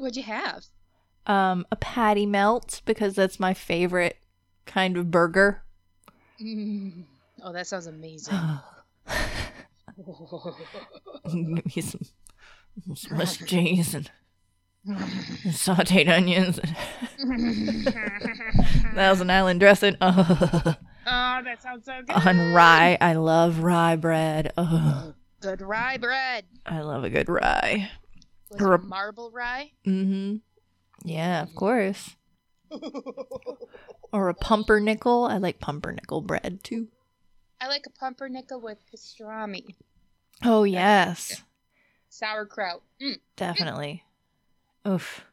what'd you have? Um, a patty melt because that's my favorite kind of burger. Mm. Oh, that sounds amazing. Give me some Swiss cheese and, and sauteed onions and Thousand Island dressing. Oh, Oh, that sounds so good. on rye. I love rye bread. Oh, Good rye bread. I love a good rye. Was Or a- marble rye? Mm-hmm. Yeah, of course. Or a pumpernickel. I like pumpernickel bread too. I like a pumpernickel with pastrami, Oh yes, sauerkraut. Mm. definitely. Oof.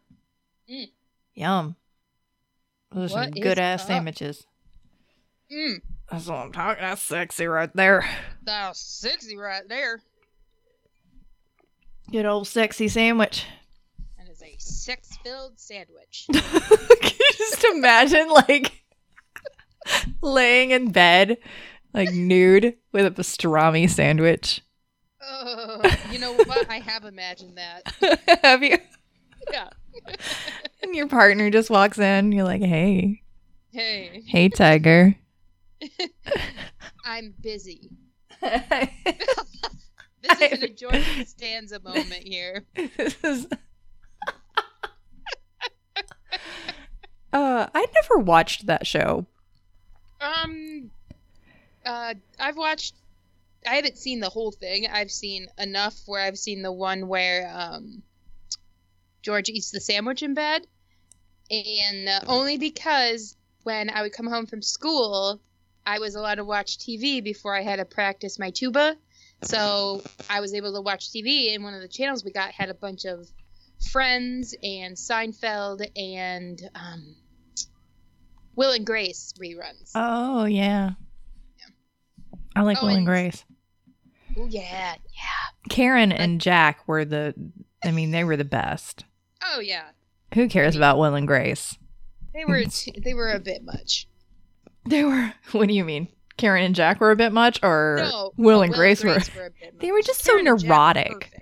Mm. Yum. Those are some good ass up? sandwiches. Mm. That's what I'm talking. That's sexy right there. That's sexy right there. Good old sexy sandwich. That is a sex-filled sandwich. Can you just imagine like laying in bed, like nude with a pastrami sandwich? Oh, you know what? I have imagined that. Have you? Yeah. And your partner just walks in. You're like, hey, Hey, hey, tiger. I'm busy. This This is an George Costanza moment here. is. uh, I never watched that show. Um, uh, I've watched. I haven't seen the whole thing. I've seen enough where I've seen the one where um, George eats the sandwich in bed, and uh, only because when I would come home from school, I was allowed to watch TV before I had to practice my tuba. So I was able to watch TV, and one of the channels we got had a bunch of Friends and Seinfeld and um, Will and Grace reruns. Oh yeah. I like Oh, Will and and- Grace. Oh yeah, yeah. Karen and Jack were the. I mean, they were the best. Oh yeah. Who cares about Will and Grace? They were t- they were a bit much. They were. What do you mean? Karen and Jack were a bit much, or No, Will no, and Grace, were? a bit They were just so Karen and Jack were neurotic.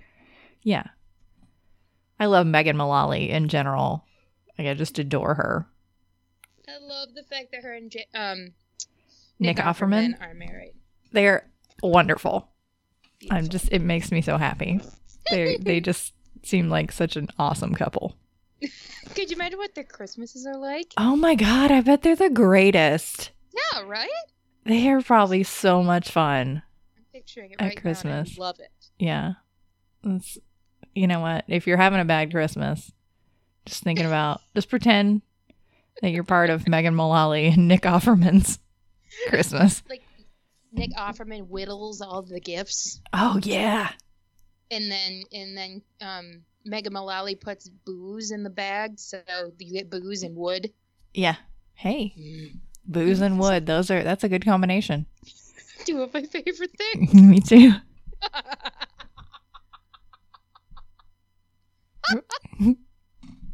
Yeah. I love Megan Mullally in general. Like I just adore her. I love the fact that her and J- um Nick Offerman. are married. They're wonderful. I'm just it makes me so happy. They they just seem like such an awesome couple. Could you imagine what their Christmases are like? Oh my god, I bet they're the greatest. Yeah, right. They are probably so much fun. I'm picturing it At right Christmas. I love it. Yeah. It's, you know what? If you're having a bad Christmas, just thinking about, just pretend that you're part of Megan Mullally and Nick Offerman's Christmas. Like Nick Offerman whittles all the gifts, Oh, yeah. and then and then um Megan Mullally puts booze in the bag, so you get booze and wood. Yeah. Hey, booze and wood. Those are, that's a good combination. Two of my favorite things. Me too.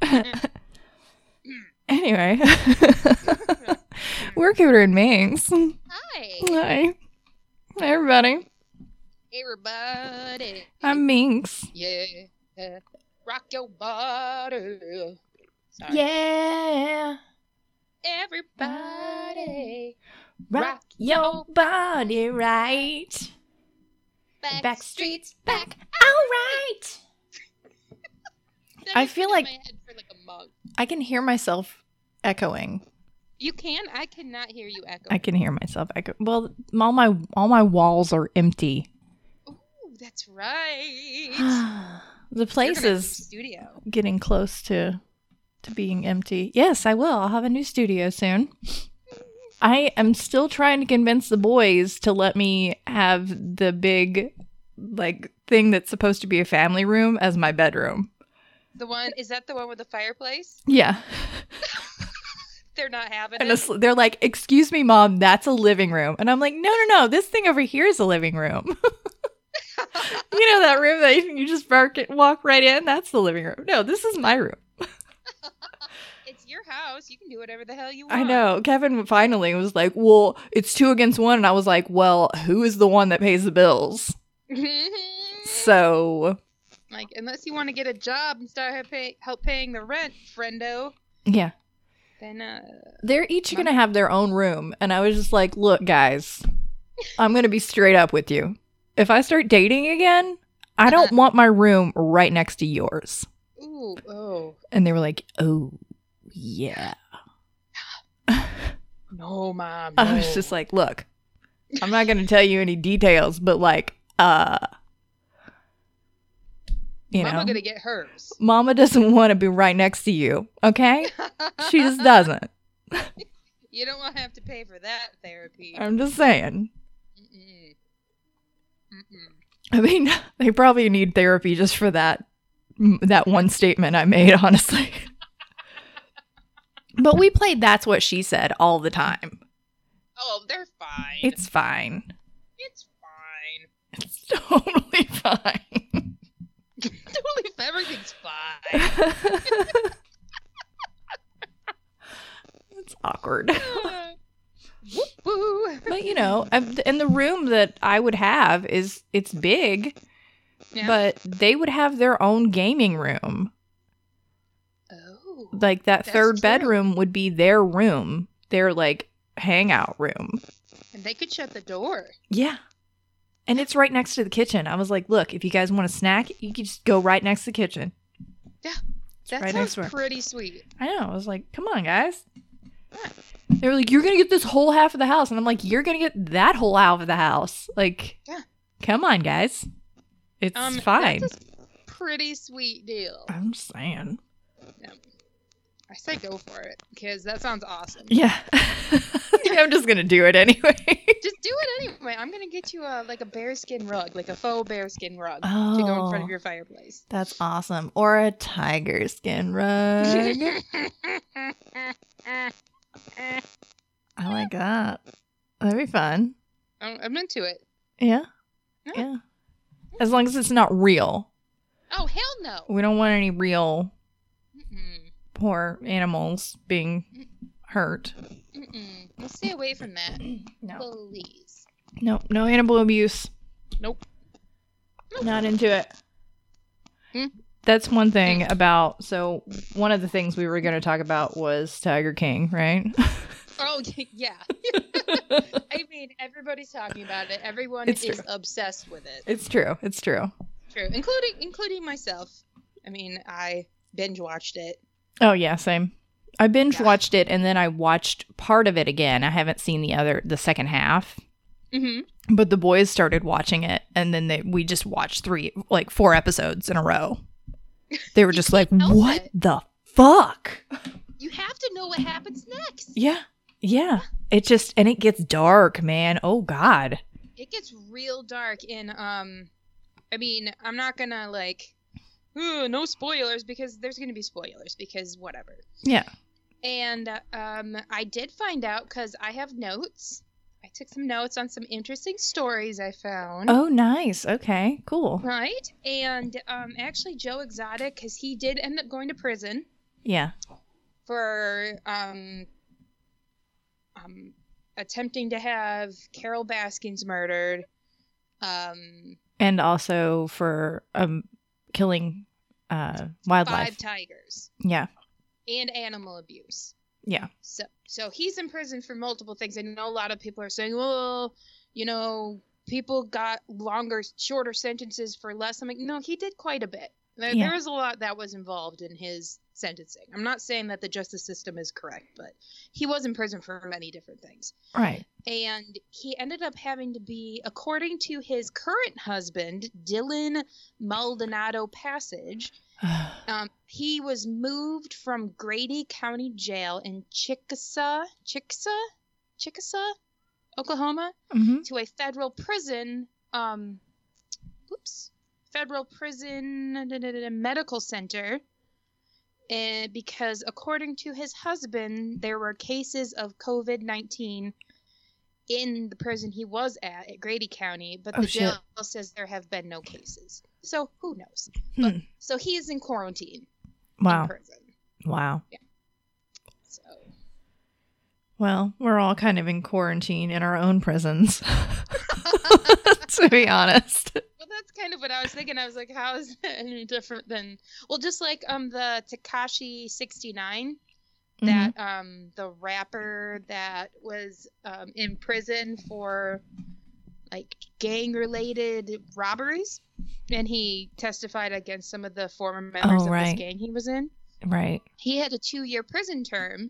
anyway, we're Cooter and Minx. Hi, Hi. Hi, everybody. everybody. I'm Minx. Yeah, rock your body. Sorry. Yeah. Everybody. Rock your body right. Back, Back streets back. All right. I feel like- my head for like a month. I can hear myself echoing. You can. I cannot hear you echo. I can hear myself echo. Well, all my all my walls are empty. Ooh, that's right. the place You're gonna have a is studio. getting close to to being empty. Yes, I will. I'll have a new studio soon. I am still trying to convince the boys to let me have the big like thing that's supposed to be a family room as my bedroom. The one is that the one with the fireplace? Yeah. They're not having And it. they're like, "Excuse me, mom, that's a living room." And I'm like, "No, no, no. This thing over here is a living room." you know that room that you just bark walk right in? That's the living room. No, this is my room. House. You can do whatever the hell you want. I know. Kevin finally was like, "Well, it's two against one," and I was like, "Well, who is the one that pays the bills?" So Like, unless you want to get a job and start help, pay, help paying the rent, friendo, Yeah. then uh, They're each going to have their own room. And I was just like, look, guys, I'm going to be straight up with you. If I start dating again, I don't want my room right next to yours. ooh, oh, And they were like, oh, yeah. no, mom. I was just like, look, I'm not going to tell you any details, but like, uh, you Mama know, gonna get hers. mama doesn't want to be right next to you. Okay. She just doesn't. You don't want to have to pay for that therapy. I'm just saying. Mm-mm. Mm-mm. I mean, they probably need therapy just for that that one statement I made, honestly. But we played that's what she said all the time. Oh, they're fine. It's fine. it's fine. It's totally fine. totally, everything's fine. it's awkward. But you know, um, I'm- and the room that I would have is it's big, Yeah. but they would have their own gaming room. Like that third true. bedroom would be their room, their like hangout room. and they could shut the door. Yeah. And it's right next to the kitchen. I was like, look, if you guys want a snack, you can just go right next to the kitchen. Yeah. That right sounds pretty sweet. I know. I was like, come on, guys. They were like, you're going to get this whole half of the house. And I'm like, you're going to get that whole half of the house. Like, Yeah. come on, guys. It's Um, fine. That's a pretty sweet deal. I'm saying. I say go for it because that sounds awesome. Yeah. I'm just going to do it anyway. Just do it anyway. I'm gonna get you a like a bearskin rug, like a faux bearskin rug, to go in front Oh. of your fireplace. That's awesome. Or a tiger skin rug. I like that. That'd be fun. I'm I'm into it. Yeah. Yeah. Yeah. As long as it's not real. Oh hell no! We don't want any real. Poor animals being hurt. Mm-mm. Let's stay away from that, No. please. No, no animal abuse. Nope. Not into it. Hmm? That's one thing about so one of the things we were going to talk about was Tiger King, right? Oh yeah. I mean, everybody's talking about it. Everyone It's is true. obsessed with it. it's true. It's true. True, including including myself. I mean, I binge watched it. Oh yeah, same. I binge Yeah. watched it and then I watched part of it again. I haven't seen the other the second half. Mm-hmm. But the boys started watching it, and then they we just watched three, like four episodes in a row. They were just like, "What it. the fuck?" You have to know what happens next. Yeah, yeah. It just and it gets dark, man. Oh God. It gets real dark in um I mean, I'm not gonna like "Ugh, no spoilers because there's gonna be spoilers because whatever. Yeah. And um I did find out because I have notes. I took some notes on some interesting stories I found. Oh, nice. Okay, cool. Right? And um actually Joe Exotic, because he did end up going to prison Yeah. for um um attempting to have Carole Baskins murdered. Um And also for um killing uh wildlife. five tigers Yeah. and animal abuse. Yeah. So so he's in prison for multiple things. I know a lot of people are saying, well, you know, people got longer, shorter sentences for less. I'm like, no, he did quite a bit. There, Yeah. there was a lot that was involved in his sentencing. I'm not saying that the justice system is correct, but he was in prison for many different things. Right. And he ended up having to be, according to his current husband, Dillon Maldonado Passage, um, he was moved from Grady County Jail in Chickasaw, Chickasaw, Chickasaw, Oklahoma, hmm to a federal prison. Um, whoops, federal prison medical center. And because according to his husband, there were cases of COVID nineteen in the prison he was at at Grady County, but Oh, the shit. jail says there have been no cases. So who knows? But, Hmm. so he is in quarantine Wow. in prison. Wow. Yeah. So Well, we're all kind of in quarantine in our own prisons. to be honest. That's kind of what I was thinking. I was like, how is that any different than well, just like um the Tekashi sixty nine, Mhm. that um the rapper that was um in prison for like gang related robberies, and he testified against some of the former members Oh, of right. this gang he was in. Right. He had a two year prison term,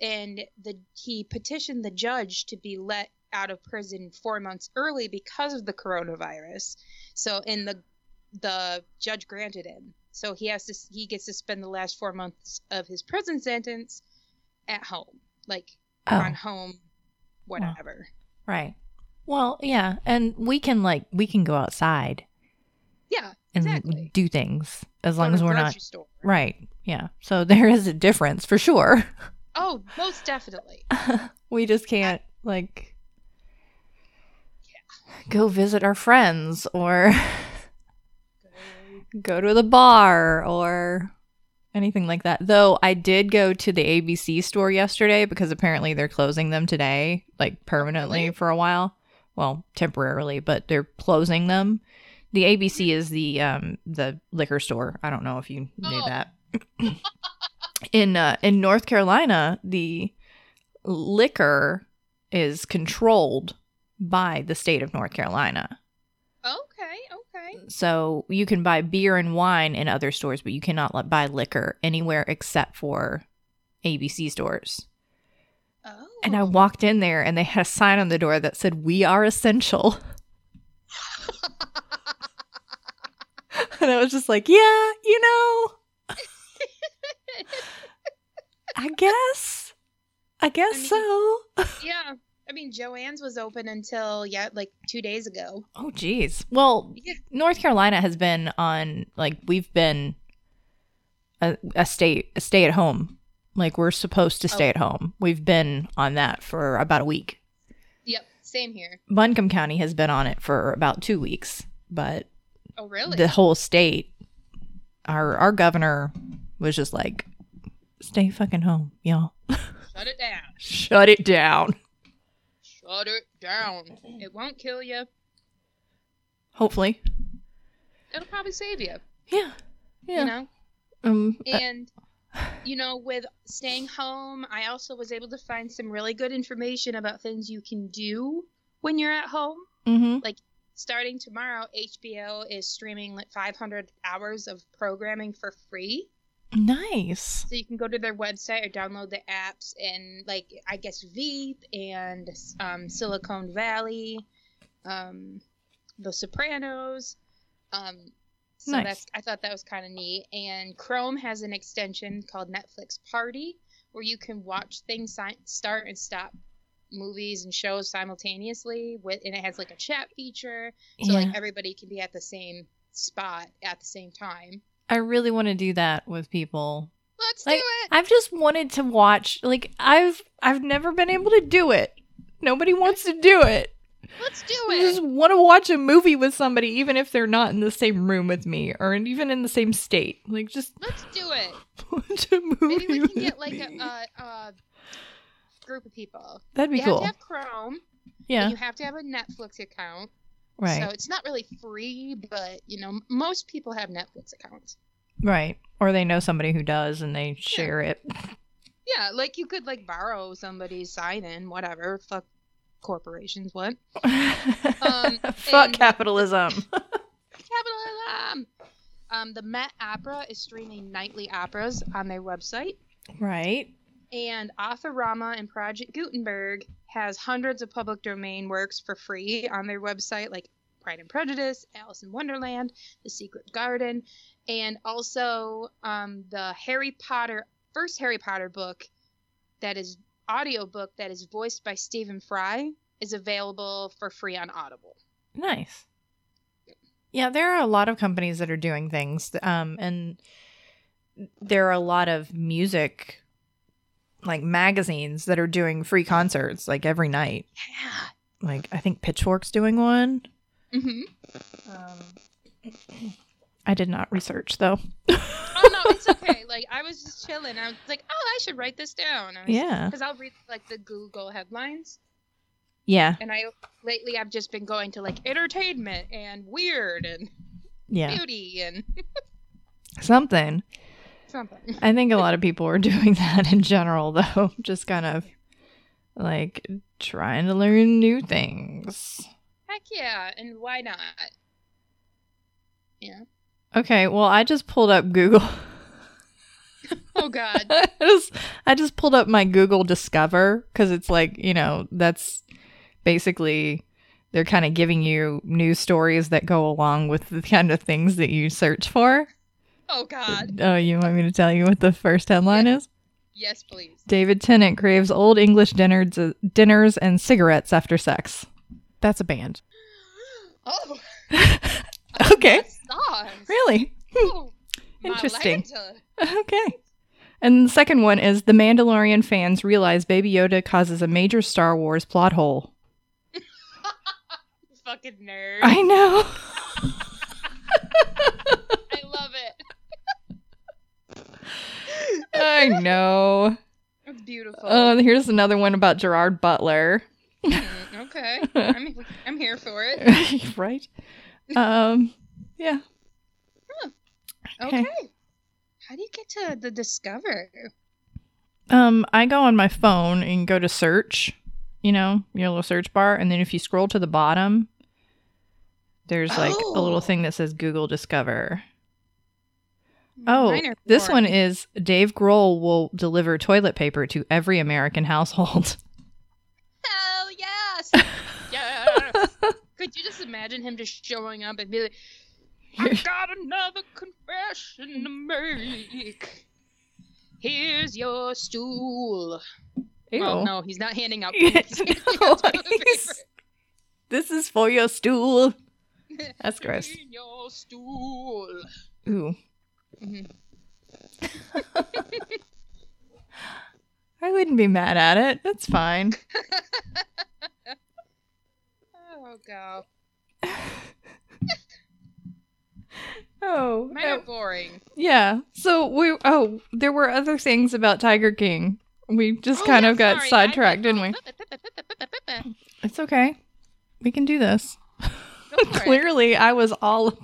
and the he petitioned the judge to be let out of prison four months early because of the coronavirus. So, in the the judge granted him. So he has to he gets to spend the last four months of his prison sentence at home, like Oh, on home, whatever. right. Well, yeah, and we can like we can go outside Yeah, and exactly. do things as Go long as we're not store. right. Yeah. So there is a difference for sure. Oh, most definitely. we just can't like go visit our friends or go to the bar or anything like that. Though I did go to the ABC store yesterday because apparently they're closing them today, like permanently for a while. Well, temporarily, but they're closing them. The ABC is the um the liquor store. I don't know if you knew Oh. that. in uh, in North Carolina, the liquor is controlled by the state of North Carolina. Okay, okay. So you can buy beer and wine in other stores, but you cannot buy liquor anywhere except for ABC stores. Oh. And I walked in there and they had a sign on the door that said, We are essential. and I was just like, Yeah, you know, I guess. I guess I mean- so. yeah. I mean, Joanne's was open until yeah, like two days ago. Oh, geez. Well, Yeah. North Carolina has been on like we've been a, a state a stay at home. Like we're supposed to oh. stay Oh. at home. We've been on that for about a week. Yep, same here. Buncombe County has been on it for about two weeks, but Oh, really? the whole state, our our governor was just like, "Stay fucking home, y'all. Shut it down. Shut it down." Shut it down. It won't kill you. Hopefully, It'll probably save you. yeah, yeah. You know. Um, uh, And you know, with staying home, I also was able to find some really good information about things you can do when you're at home. mhm. Like, starting tomorrow, HBO is streaming like 500 hours of programming for free. Nice. So you can go to their website or download the apps and like I guess Veep and um, Silicon Valley, um, The Sopranos. Um, so Nice. that's I thought that was kind of neat. And Chrome has an extension called Netflix Party where you can watch things si- start and stop movies and shows simultaneously with and it has like a chat feature so yeah. like everybody can be at the same spot at the same time. I really want to do that with people. Let's Like, do it. I've just wanted to watch like I've I've never been able to do it. Nobody wants to do it. Let's do it. I just want to watch a movie with somebody even if they're not in the same room with me or even in the same state. Like just Let's do it. watch a movie. Maybe we can get like a, a, a group of people. That'd be you cool. have to have Chrome. yeah. And you have to have a Netflix account. Right. So it's not really free, but you know, most people have Netflix accounts. right. Or they know somebody who does and they share it. Yeah, like you could like borrow somebody's sign in, whatever. Fuck corporations, what? Fuck and- capitalism. Capitalism. Um, the Met Opera is streaming nightly operas on their website. right. And Authorama and Project Gutenberg has hundreds of public domain works for free on their website, like Pride and Prejudice, Alice in Wonderland, The Secret Garden, and also um, the Harry Potter first Harry Potter book that is audiobook that is voiced by Stephen Fry is available for free on Audible. Nice. Yeah, there are a lot of companies that are doing things, um, and there are a lot of music, like magazines, that are doing free concerts like every night. Yeah. Like I think Pitchfork's doing one. hmm Um, I did not research though. Oh no, it's okay. Like I was just chilling. I was like, oh, I should write this down. Yeah. Because I'll read like the Google headlines. Yeah. And I lately I've just been going to like entertainment and weird and Yeah. beauty and Something. Something. I think a lot of people are doing that in general, though. Just kind of like trying to learn new things. Heck yeah, and why not? Yeah. Okay, well, I just pulled up Google. Oh God. I just, I just pulled up my Google Discover because it's like, you know, that's basically they're kind of giving you news stories that go along with the kind of things that you search for. Oh God. Oh, you want me to tell you what the first headline is? Yes, please. David Tennant craves old English dinners, dinners and cigarettes after sex. That's a band. Oh. Okay. Really? Oh, Interesting. Okay. And the second one is The Mandalorian fans realize Baby Yoda causes a major Star Wars plot hole. Fucking nerd. I know. I love it. I know. That's beautiful. Oh, here's another one about Gerard Butler. Mm, okay. I'm, I'm here for it. right? Um, yeah. Okay. Okay. How do you get to the Discover? Um, I go on my phone and go to search, you know, your little search bar, and then if you scroll to the bottom, there's like a Oh. little thing that says Google Discover. Oh, this one is Dave Grohl will deliver toilet paper to every American household. Hell yes! yes! Could you just imagine him just showing up and be like, I've got another confession to make. Here's your stool. Ew. Well, no, he's not handing out. He's no, out toilet he's- This is for your stool. That's gross. Your stool. Ooh. Mhm. I wouldn't be mad at it. That's fine. Oh god, Oh. mine oh. are boring. Yeah. So we oh, there were other things about Tiger King. We just Oh, kind yeah, of got sorry, sidetracked, did- didn't we? It's okay. We can do this. Go it. Clearly, I was all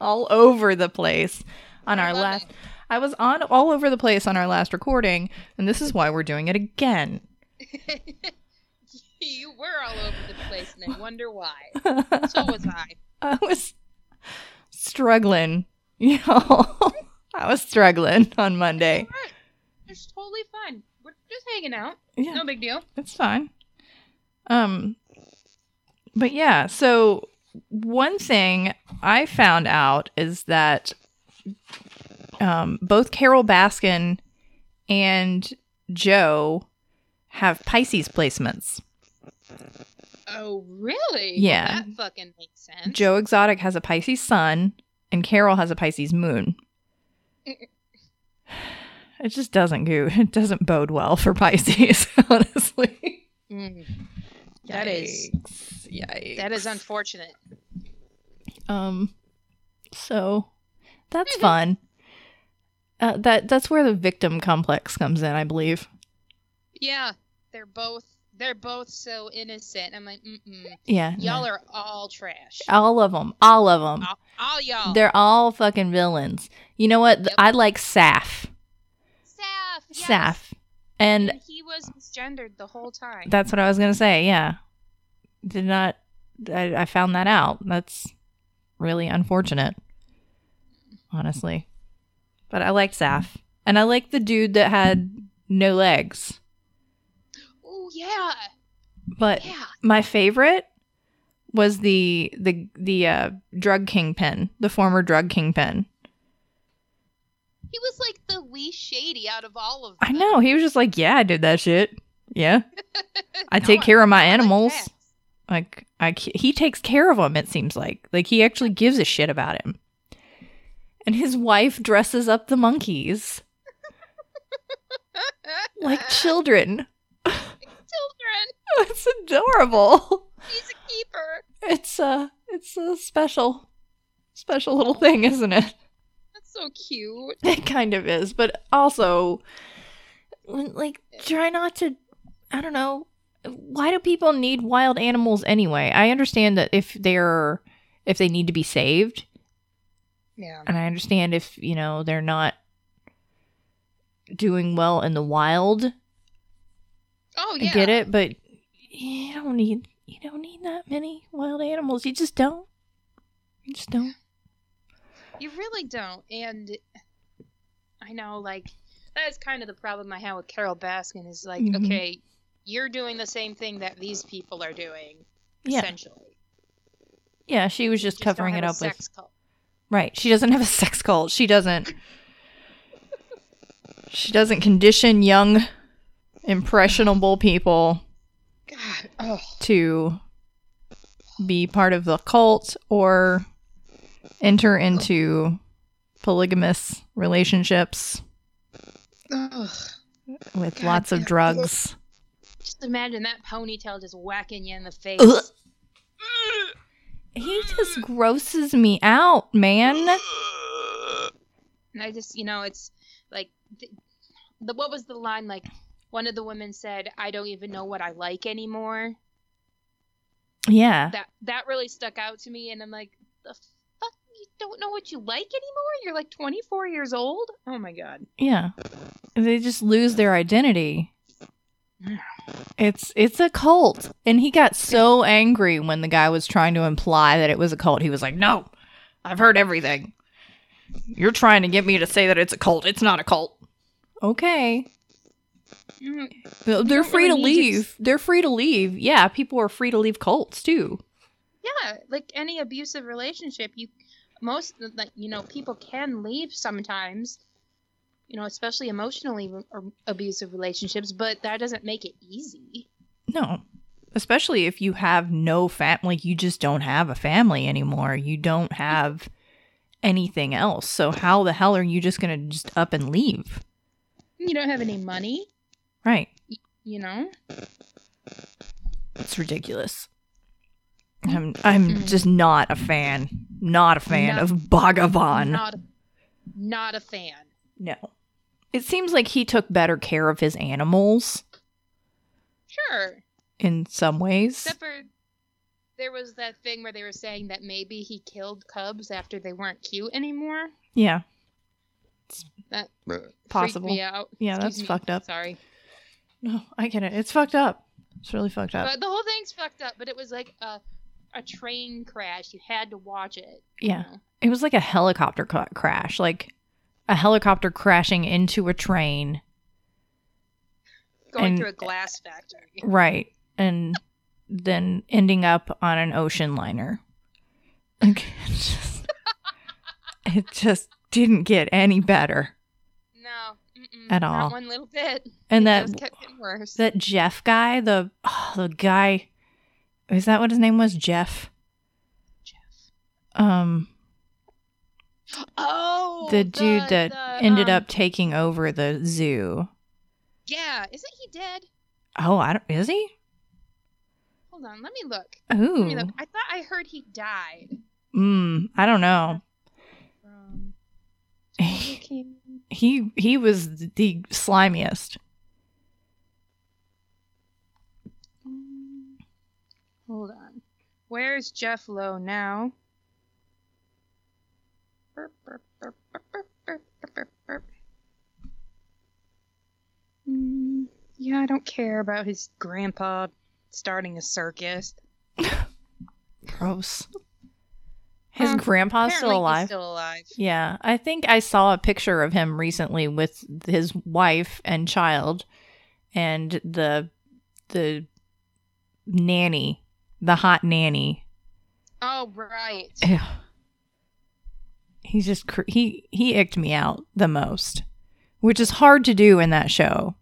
all over the place on I our last it. I was on all over the place on our last recording, and this is why we're doing it again. you were all over the place, and I wonder why. So was I. I was struggling, you know. I was struggling on Monday. Alright, It's totally fine. We're just hanging out. Yeah. No big deal. It's fine. Um but yeah, so one thing I found out is that um both Carole Baskin and Joe have Pisces placements. Oh, really? Yeah. That fucking makes sense. Joe Exotic has a Pisces sun and Carole has a Pisces moon. It just doesn't go it doesn't bode well for Pisces, honestly. Mm, That is-. Yikes. that is unfortunate. Um, so that's Mhm. fun. Uh, that that's where the victim complex comes in, I believe. Yeah, they're both they're both so innocent. I'm like, mm-mm. Yeah, Y'all no. are all trash. all of them, all of them. All, all y'all. They're all fucking villains. You know what? Yep. I like Saff. Saff. Yes. Saff, and And he was misgendered the whole time. that's what I was gonna say. Yeah, did not. I, I found that out. That's really unfortunate, honestly. But I liked Saff, and I liked the dude that had no legs. oh yeah, But yeah. my favorite was the the the uh, drug kingpin, the former drug kingpin. He was like the least shady out of all of them. I know he was just like, yeah, I did that shit. Yeah, I No, take care of my I like animals. Like I, he takes care of them. It seems like like he actually gives a shit about him. And his wife dresses up the monkeys like children. Children. It's adorable. He's a keeper. It's uh it's a special special little thing, isn't it? That's so cute. It kind of is, but also, like, try not to. I don't know. why do people need wild animals anyway? I understand that if they're if they need to be saved, Yeah. and I understand if, you know, they're not doing well in the wild. Oh yeah. I get it, but you don't need you don't need that many wild animals. You just don't. You just don't. You really don't. And I know, like, that is kind of the problem I have with Carole Baskin is like, Mhm. okay, you're doing the same thing that these people are doing, Yeah. essentially. Yeah, she was You just covering it up with sex cult. Right. She doesn't have a sex cult. She doesn't She doesn't condition young impressionable people God. Oh. to be part of the cult or enter into polygamous relationships Ugh. with God lots of drugs. Just imagine that ponytail just whacking you in the face. He just mm. grosses me out, man. And I just, you know, it's like, the, the what was the line? Like, one of the women said, "I don't even know what I like anymore." Yeah. That that really stuck out to me, and I'm like, the fuck, you don't know what you like anymore? You're like 24 years old. Oh my god. Yeah. They just lose their identity. Mm. It's it's a cult. And he got so angry when the guy was trying to imply that it was a cult. He was like, "No. I've heard everything. You're trying to get me to say that it's a cult. It's not a cult." Okay. They're free to really to leave. They're free to leave. Yeah, people are free to leave cults too. Yeah, like any abusive relationship, you most like you know people can leave sometimes. You know, especially emotionally or abusive relationships, but that doesn't make it easy. No. Especially if you have no fam like you just don't have a family anymore. You don't have anything else. So how the hell are you just going to just up and leave? You don't have any money, Right. you know. It's ridiculous. I'm I'm Mm-mm. just not a fan. Not a fan No. of Bhagavan. Not, not a fan. No. It seems like he took better care of his animals Sure, in some ways. except for there was that thing where they were saying that maybe he killed cubs after they weren't cute anymore. Yeah. That Possible. me out. Yeah, Excuse that's me. fucked up. Sorry. No, I get it. It's fucked up. It's really fucked up. But the whole thing's fucked up. But it was like a a train crash. You had to watch it. Yeah. know? It was like a helicopter crash, like a helicopter crashing into a train. Going And- through a glass factory. Right. And then ending up on an ocean liner. Like, it just, it just didn't get any better. No. At not all. one little bit. And It that kept getting worse. that Jeff guy, the oh, the guy, is that what his name was? Jeff. Jeff. Um, oh, the dude that the, ended um, up taking over the zoo. Yeah, isn't he dead? Oh, I don't. Is he? Hold on, let me look. Let me look. I thought I heard he died. Mm, I don't know. He he, he was the slimiest. Hold on. Where's Jeff Lowe now? Burp, burp, burp, burp, burp, burp. Mm, yeah, I don't care about his grandpa starting a circus. Gross. His Um, grandpa's still alive. Still alive. Yeah, I think I saw a picture of him recently with his wife and child, and the the nanny, the hot nanny. Oh right. He's just cr- he he icked me out the most, which is hard to do in that show.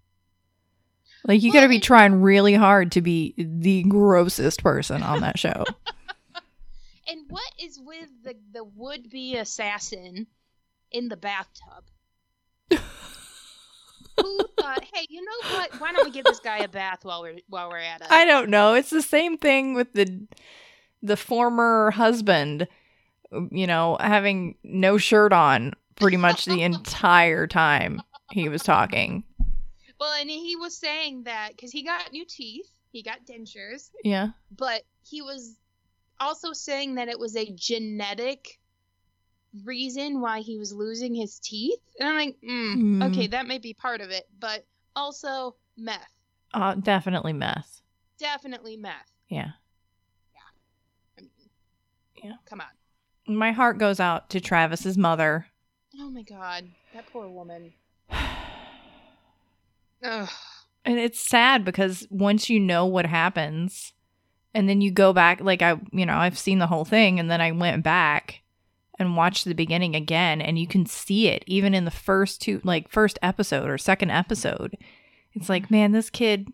Like you got to be trying really hard to be the grossest person on that show. And what is with the the would be assassin in the bathtub? Who thought, hey, you know what? Why don't we give this guy a bath while we're while we're at it? I don't know. It's the same thing with the the former husband, you know, having no shirt on pretty much the entire time he was talking. Well, and he was saying that because he got new teeth, He got dentures, Yeah. but he was also saying that it was a genetic reason why he was losing his teeth. And I'm like, mm, Mm. okay, that may be part of it, but also meth. Uh, definitely meth. Definitely meth. Yeah. Yeah. I mean, Yeah. Come on. My heart goes out to Travis's mother. Oh my god, that poor woman. Ugh. And it's sad because once you know what happens and then you go back like I you know, I've seen the whole thing and then I went back and watched the beginning again and you can see it even in the first two like first episode or second episode. It's like, man, this kid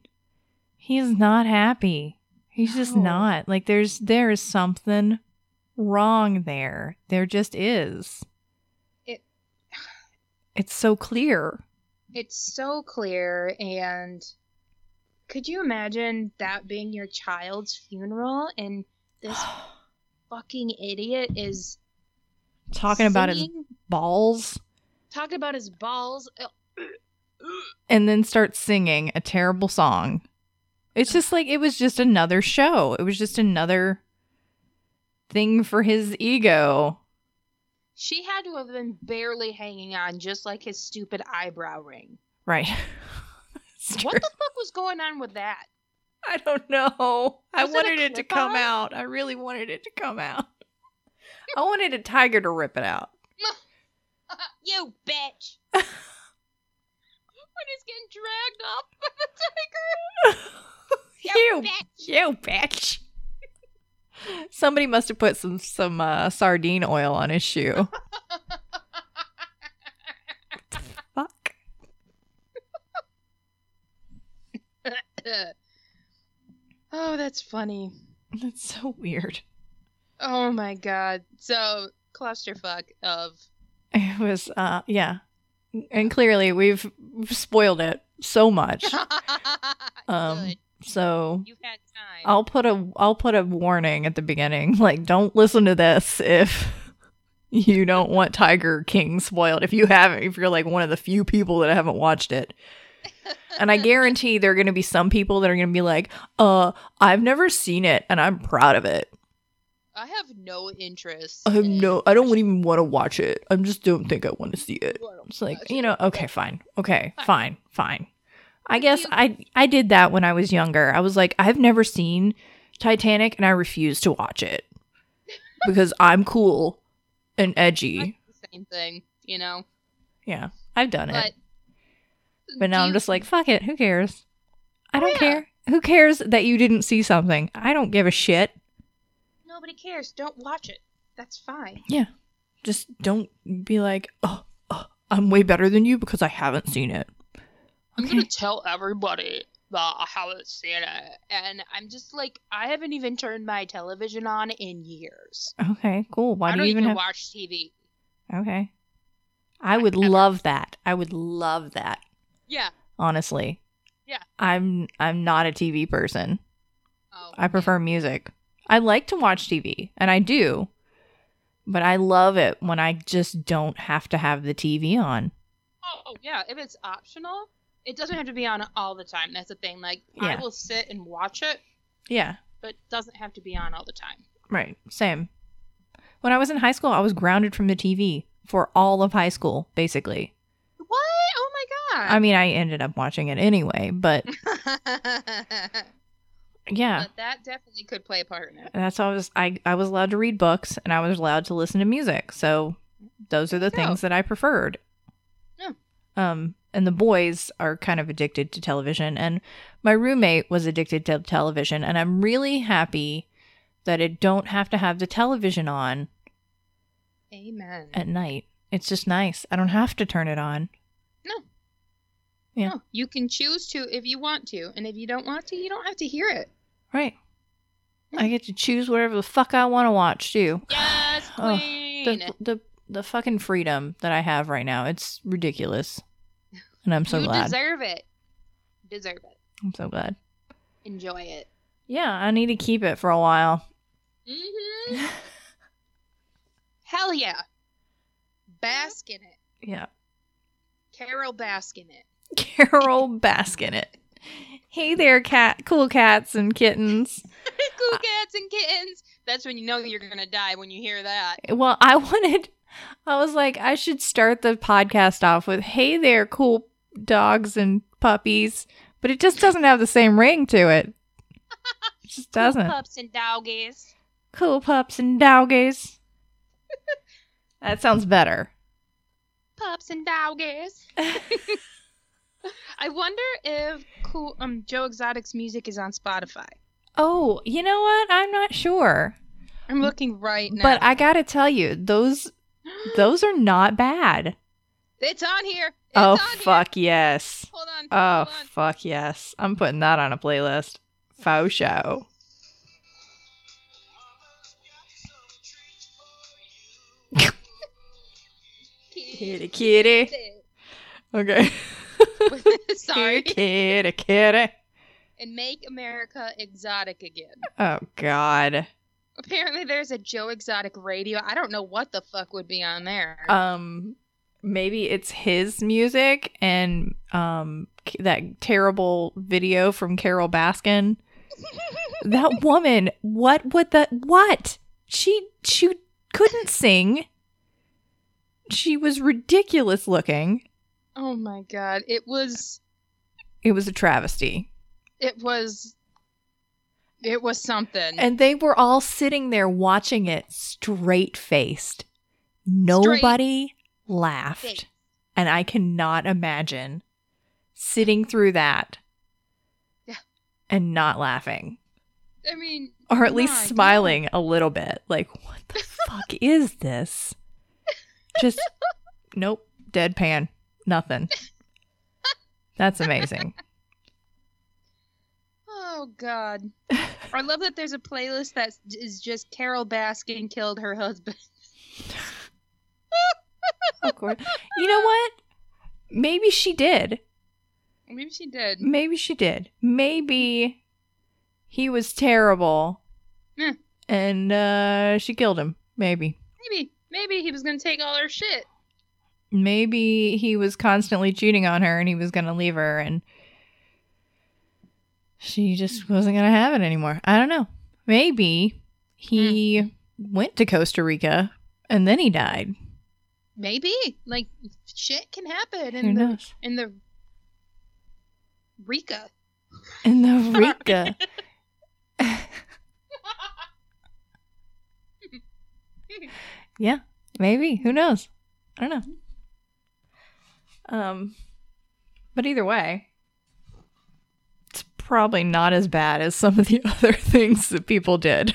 he's not happy. He's just not. Like there's there is something wrong there. There just is. It- It's so clear. It's so clear, and could you imagine that being your child's funeral and this fucking idiot is Talking about his balls. talking about his balls. And then start singing a terrible song. It's just like it was just another show. It was just another thing for his ego. She had to have been barely hanging on, just like his stupid eyebrow ring. Right. What the fuck was going on with that? I don't know. I Was a wanted it to come clip-on? out. I really wanted it to come out. I wanted a tiger to rip it out. you bitch! when he's getting dragged up by the tiger. you, bitch! you bitch. Somebody must have put some some uh, sardine oil on his shoe. Fuck. oh, that's funny. That's so weird. Oh my god. So clusterfuck of It was, uh, yeah. And clearly we've spoiled it so much. Um, Good. So You've had time. I'll put a I'll put a warning at the beginning. Like, don't listen to this if you don't want Tiger King spoiled. If you haven't, if you're like one of the few people that haven't watched it. And I guarantee there are going to be some people that are going to be like, "Uh, I've never seen it, and I'm proud of it. I have no interest. I have in no, I don't even want to watch it. I just don't think I want to see it." It's like, you know, okay, fine. Okay, Fine. fine, fine. I guess you- I I did that when I was younger. I was like, I've never seen Titanic and I refuse to watch it because I'm cool and edgy. Same thing, you know. Yeah, I've done it. But But now I'm just like, fuck it. Who cares? I Oh, don't yeah. care. Who cares that you didn't see something? I don't give a shit. nobody cares. Don't watch it. That's fine. Yeah. Just don't be like, oh, oh, I'm way better than you because I haven't seen it. I'm Okay. gonna tell everybody that I haven't seen it, and I'm just like, I haven't even turned my television on in years. Okay, cool. Why I do don't you even even have? watch TV. Okay. I would Ever. love that. I would love that. Yeah. honestly. Yeah. I'm I'm not a TV person. Oh, I prefer music. I like to watch TV, and I do. But I love it when I just don't have to have the TV on. Oh, oh yeah, if it's optional, it doesn't have to be on all the time. That's the thing. Like I will sit and watch it, Yeah, but it doesn't have to be on all the time. right. Same. When I was in high school, I was grounded from the TV for all of high school, basically. What? Oh my god. I mean, I ended up watching it anyway, but yeah, but that definitely could play a part in it. that's how I was. I I was allowed to read books, and I was allowed to listen to music. So those are the There things that I preferred. Yeah. Um, and the boys are kind of addicted to television, and my roommate was addicted to television, and I'm really happy that it don't have to have the television on Amen. at night. It's just nice. I don't have to turn it on. No. Yeah. No, you can choose to if you want to, and if you don't want to, you don't have to hear it. Right. I get to choose whatever the fuck I want to watch too. Yes, Oh, queen. The, the the fucking freedom that I have right now. It's ridiculous. And I'm so glad you glad. deserve it. Deserve it. I'm so glad. Enjoy it. Yeah, I need to keep it for a while. hmm Hell yeah. Bask in it. yeah. Carol bask in it. Carol bask in it. Hey there, cat, cool cats and kittens. cool cats and kittens. That's when you know you're gonna die when you hear that. Well, I wanted, I was like, I should start the podcast off with, hey there, cool dogs and puppies. But it just doesn't have the same ring to it. It just doesn't. Pups and doggies. Cool pups and doggies. that sounds better. Pups and doggies. I wonder if cool um Joe Exotic's music is on Spotify. Oh, you know what? I'm not sure. I'm looking right now. But I gotta tell you, those those are not bad. it's on here. It's oh on here. fuck yes. Hold on. Oh hold on. fuck yes. I'm putting that on a playlist. Faux show. Kitty kitty. Okay. Sorry. kitty kitty. And make America exotic again. Oh god. Apparently, there's a Joe Exotic radio. I don't know what the fuck would be on there. Um maybe it's his music and um that terrible video from Carole Baskin. that woman, what would that what? She she couldn't sing. She was ridiculous looking. oh my god, it was. It was a travesty. It was. It was something. And they were all sitting there watching it straight faced. Nobody laughed. Face. And I cannot imagine sitting through that Yeah. and not laughing. I mean, Or at least God. smiling a little bit. Like, what the fuck is this? Just, nope, deadpan, nothing. That's amazing. Oh God. I love that there's a playlist that is just Carole Baskin killed her husband. Of course. You know what? Maybe she did. Maybe she did. Maybe she did. Maybe he was terrible Hmm. and uh, she killed him. Maybe. Maybe. Maybe he was gonna take all her shit. Maybe he was constantly cheating on her and he was going to leave her and she just wasn't going to have it anymore. I don't know. Maybe he went to Costa Rica and then he died. Maybe. Like shit can happen Who in the knows? in the Rika. In the Rica. yeah, maybe. Who knows? I don't know. Um, but either way, probably not as bad as some of the other things that people did.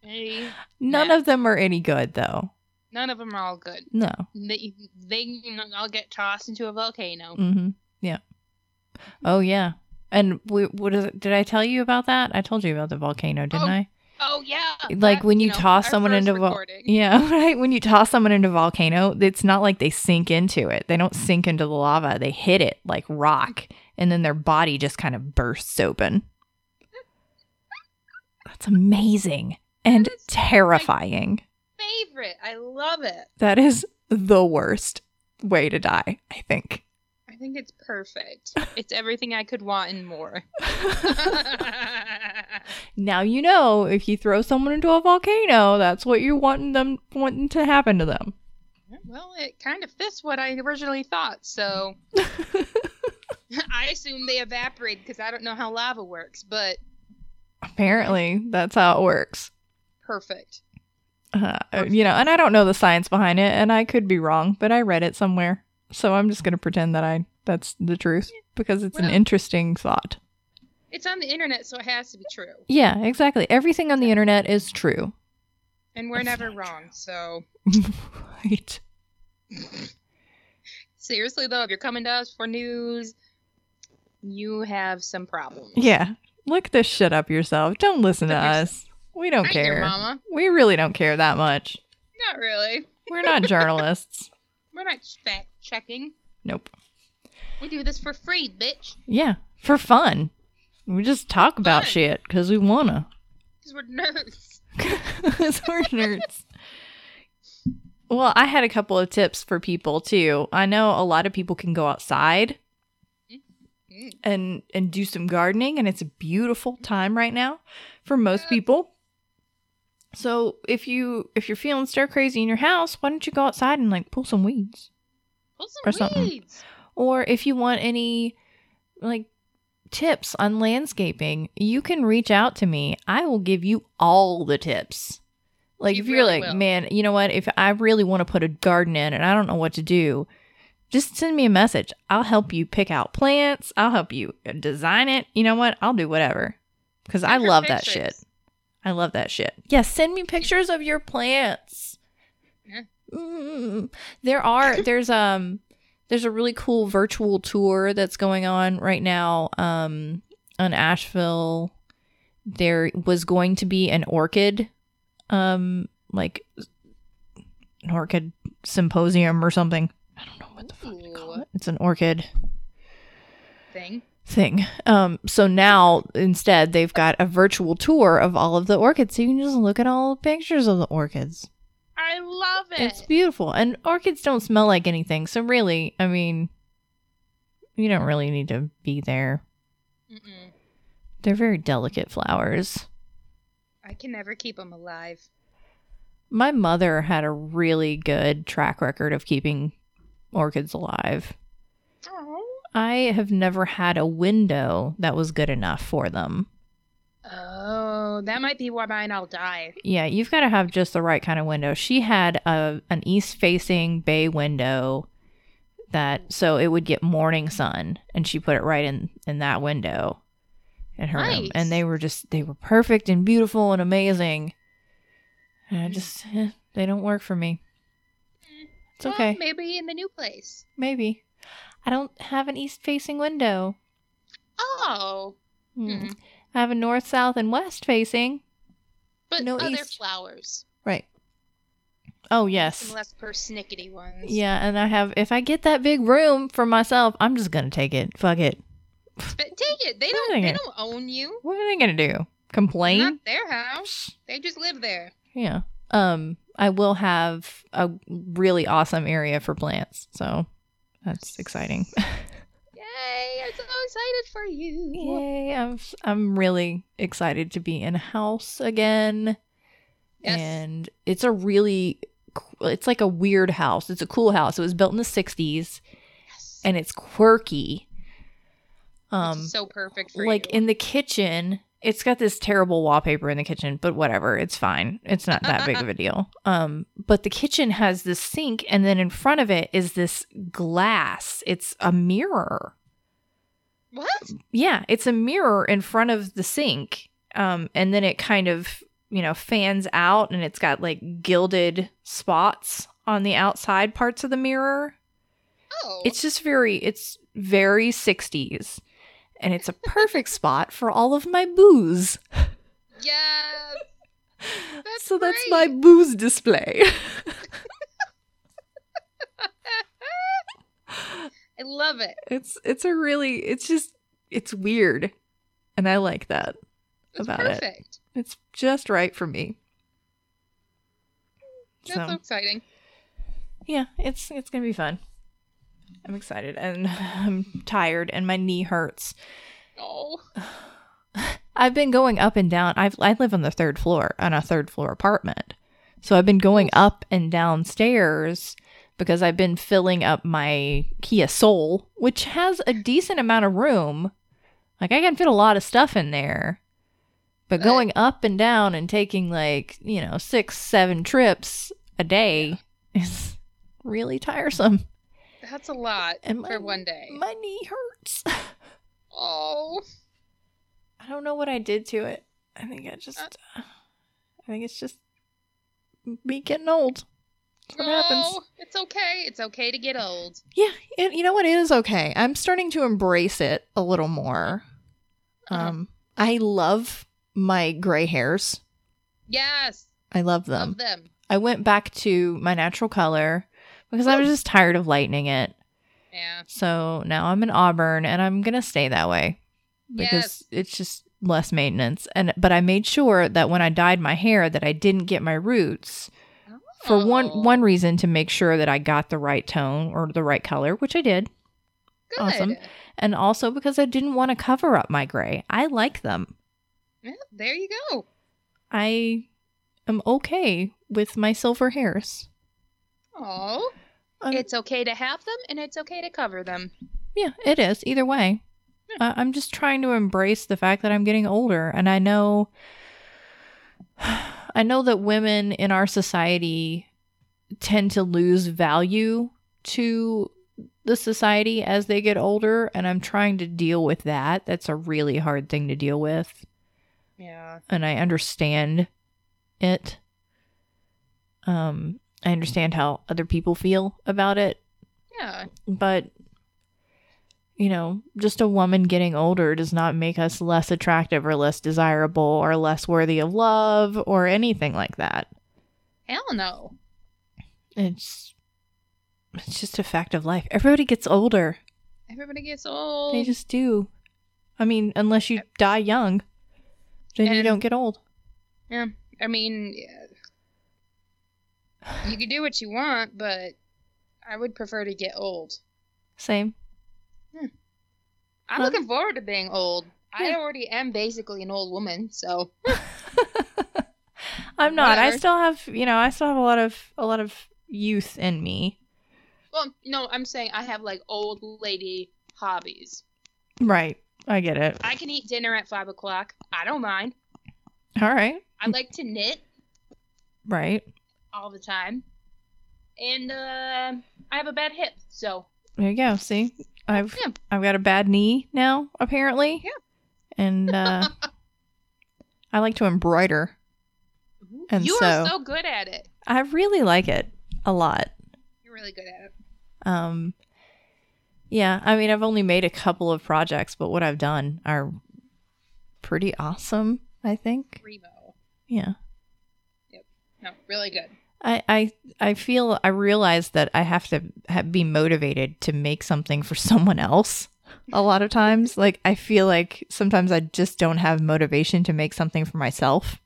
Hey, None Yeah. of them are any good, though. none of them are all good. No. They they all get tossed into a volcano. Mm-hmm. Yeah. Oh yeah. And we, what is it? Did I tell you about that? I told you about the volcano, didn't Oh, I? Oh yeah. like that, when you, know, toss someone into recording. yeah right when you toss someone into a volcano it's not like they sink into it they don't sink into the lava they hit it like rock and then their body just kind of bursts open that's amazing and That terrifying Favorite. I love it. that is the worst way to die i think I think it's perfect. It's everything I could want and more. now you know if you throw someone into a volcano that's what you're wanting them wanting to happen to them well, it kind of fits what I originally thought, so I assume they evaporate because I don't know how lava works, but apparently that's how it works perfect. uh, you know, and I don't know the science behind it, and I could be wrong, but I read it somewhere, so I'm just gonna pretend that I that's the truth because it's an interesting thought. It's on the internet, so it has to be true. Yeah, exactly. Everything on the internet is true. And we're That's never wrong, so right. seriously though, if you're coming to us for news, you have some problems. Yeah. Look this shit up yourself. Don't listen to us. We don't I care. mama. We really don't care that much. Not really. We're not journalists. We're not fact checking. Nope. We do this for free, bitch. Yeah, for fun. We just talk about shit because we wanna. Because we're nerds. 'Cause we're nerds. Well, I had a couple of tips for people too. I know a lot of people can go outside Mm. and and do some gardening and it's a beautiful time right now for most people. So if you if you're feeling stir crazy in your house, why don't you go outside and like pull some weeds? Pull Or some something. weeds. Or if you want any like tips on landscaping, you can reach out to me. I will give you all the tips. Like You if you're really like, will. man, you know what? If I really want to put a garden in and I don't know what to do, just send me a message. I'll help you pick out plants. I'll help you design it. You know what? I'll do whatever. Cuz I love that shit. I love that shit. Yes, send me pictures of your plants. Yeah. Mm. There are there's um there's a really cool virtual tour that's going on right now um on Asheville. There was going to be an orchid um like an orchid symposium or something. I don't know what the fuck call it. It's an orchid Thing. thing. Um, so now instead they've got a virtual tour of all of the orchids, so you can just look at all the pictures of the orchids. I love it. It's beautiful, and orchids don't smell like anything. So really, I mean, you don't really need to be there. Mm-mm. They're very delicate flowers. I can never keep them alive. My mother had a really good track record of keeping orchids alive. Oh. I have never had a window that was good enough for them. Oh, that might be why mine all die. Yeah, you've got to have just the right kind of window. She had a an east facing bay window that so it would get morning sun and she put it right in in that window in her room and they were just they were perfect and beautiful and amazing. And I just eh, they don't work for me. It's Well, okay. maybe in the new place. Maybe. I don't have an east facing window. Oh. Hmm. Hmm. I have a north, south, and west facing. But No other east. flowers. Right. Oh yes. Some less persnickety ones. Yeah, and I have if I get that big room for myself, I'm just gonna take it. Fuck it. But take it. They don't they don't own you. What are they gonna do? Complain? Not their house. They just live there. yeah. Um, I will have a really awesome area for plants, so that's exciting. Yay! I'm so excited for you. Yay! I'm I'm really excited to be in a house again, Yes. and it's a really it's like a weird house. It's a cool house. It was built in the '60s, Yes. and it's quirky. Um, is so perfect for like you. in the kitchen it's got this terrible wallpaper in the kitchen but whatever it's fine. It's not that big of a deal. Um but the kitchen has this sink and then in front of it is this glass. It's a mirror. What? yeah it's a mirror in front of the sink. Um and then it kind of you know fans out and it's got like gilded spots on the outside parts of the mirror. Oh. it's just very it's very 60s and it's a perfect spot for all of my booze yes. That's so that's my booze display I love it. it's it's a really it's just it's weird and i like that It's About it. perfect. it's just right for me That's so so exciting. yeah it's it's gonna be fun i'm excited and i'm tired and my knee hurts Oh. I've been going up and down. I've I live on the third floor on a third floor apartment. So I've been going up and downstairs because I've been filling up my Kia Soul, which has a decent amount of room. Like I can fit a lot of stuff in there. But going up and down and taking like, you know, 6 7 trips a day is really tiresome. That's a lot And for one day. My knee hurts. oh. I don't know what I did to it. I think I just, Uh. I think it's just me getting old. That's what happens. Oh, it's okay. It's okay to get old. Yeah, it, you know what? It is okay. I'm starting to embrace it a little more. Uh-huh. Um, I love my gray hairs. Yes. I love them. Love them. I went back to my natural color because I was just tired of lightening it. Yeah. So now I'm in auburn, and I'm gonna stay that way because Yes. it's just less maintenance. And but I made sure that when I dyed my hair, that I didn't get my roots for one Oh, one reason to make sure that I got the right tone or the right color, which I did. Good. awesome. and also because I didn't want to cover up my gray. I like them. Yeah, there you go. I am okay with my silver hairs. Oh, I'm- it's okay to have them, and it's okay to cover them. Yeah, it is. Either way. Uh, I'm just trying to embrace the fact that I'm getting older and I know I know that women in our society tend to lose value to the society as they get older and I'm trying to deal with that. That's a really hard thing to deal with Yeah. and I understand it. Um I understand how other people feel about it Yeah. but you know, just a woman getting older does not make us less attractive or less desirable or less worthy of love or anything like that. Hell no. It's it's just a fact of life. Everybody gets older. Everybody gets old. They just do. I mean, unless you die young, then you don't get old. Yeah. I mean, yeah. You can do what you want, but I would prefer to get old. Same. Hmm. I'm Huh? looking forward to being old. I already am basically an old woman, so I'm not. I still have, you know, I still have a lot of a lot of youth in me. well, no, I'm saying I have like old lady hobbies. Right. I get it. I can eat dinner at five o'clock. I don't mind. All right. I like to knit Right. All the time, and uh, I have a bad hip, so There you go. See, I've Yeah. I've got a bad knee now, apparently. Yeah. And uh, I like to embroider. And you so- are so good at it. I really like it a lot. You're really good at it. Um, yeah. I mean, I've only made a couple of projects, but what I've done are pretty awesome. I think. Primo. Yeah. Yep. No, really good. I, I I feel I realize that I have to ha- be motivated to make something for someone else. A lot of times, like I feel like sometimes I just don't have motivation to make something for myself,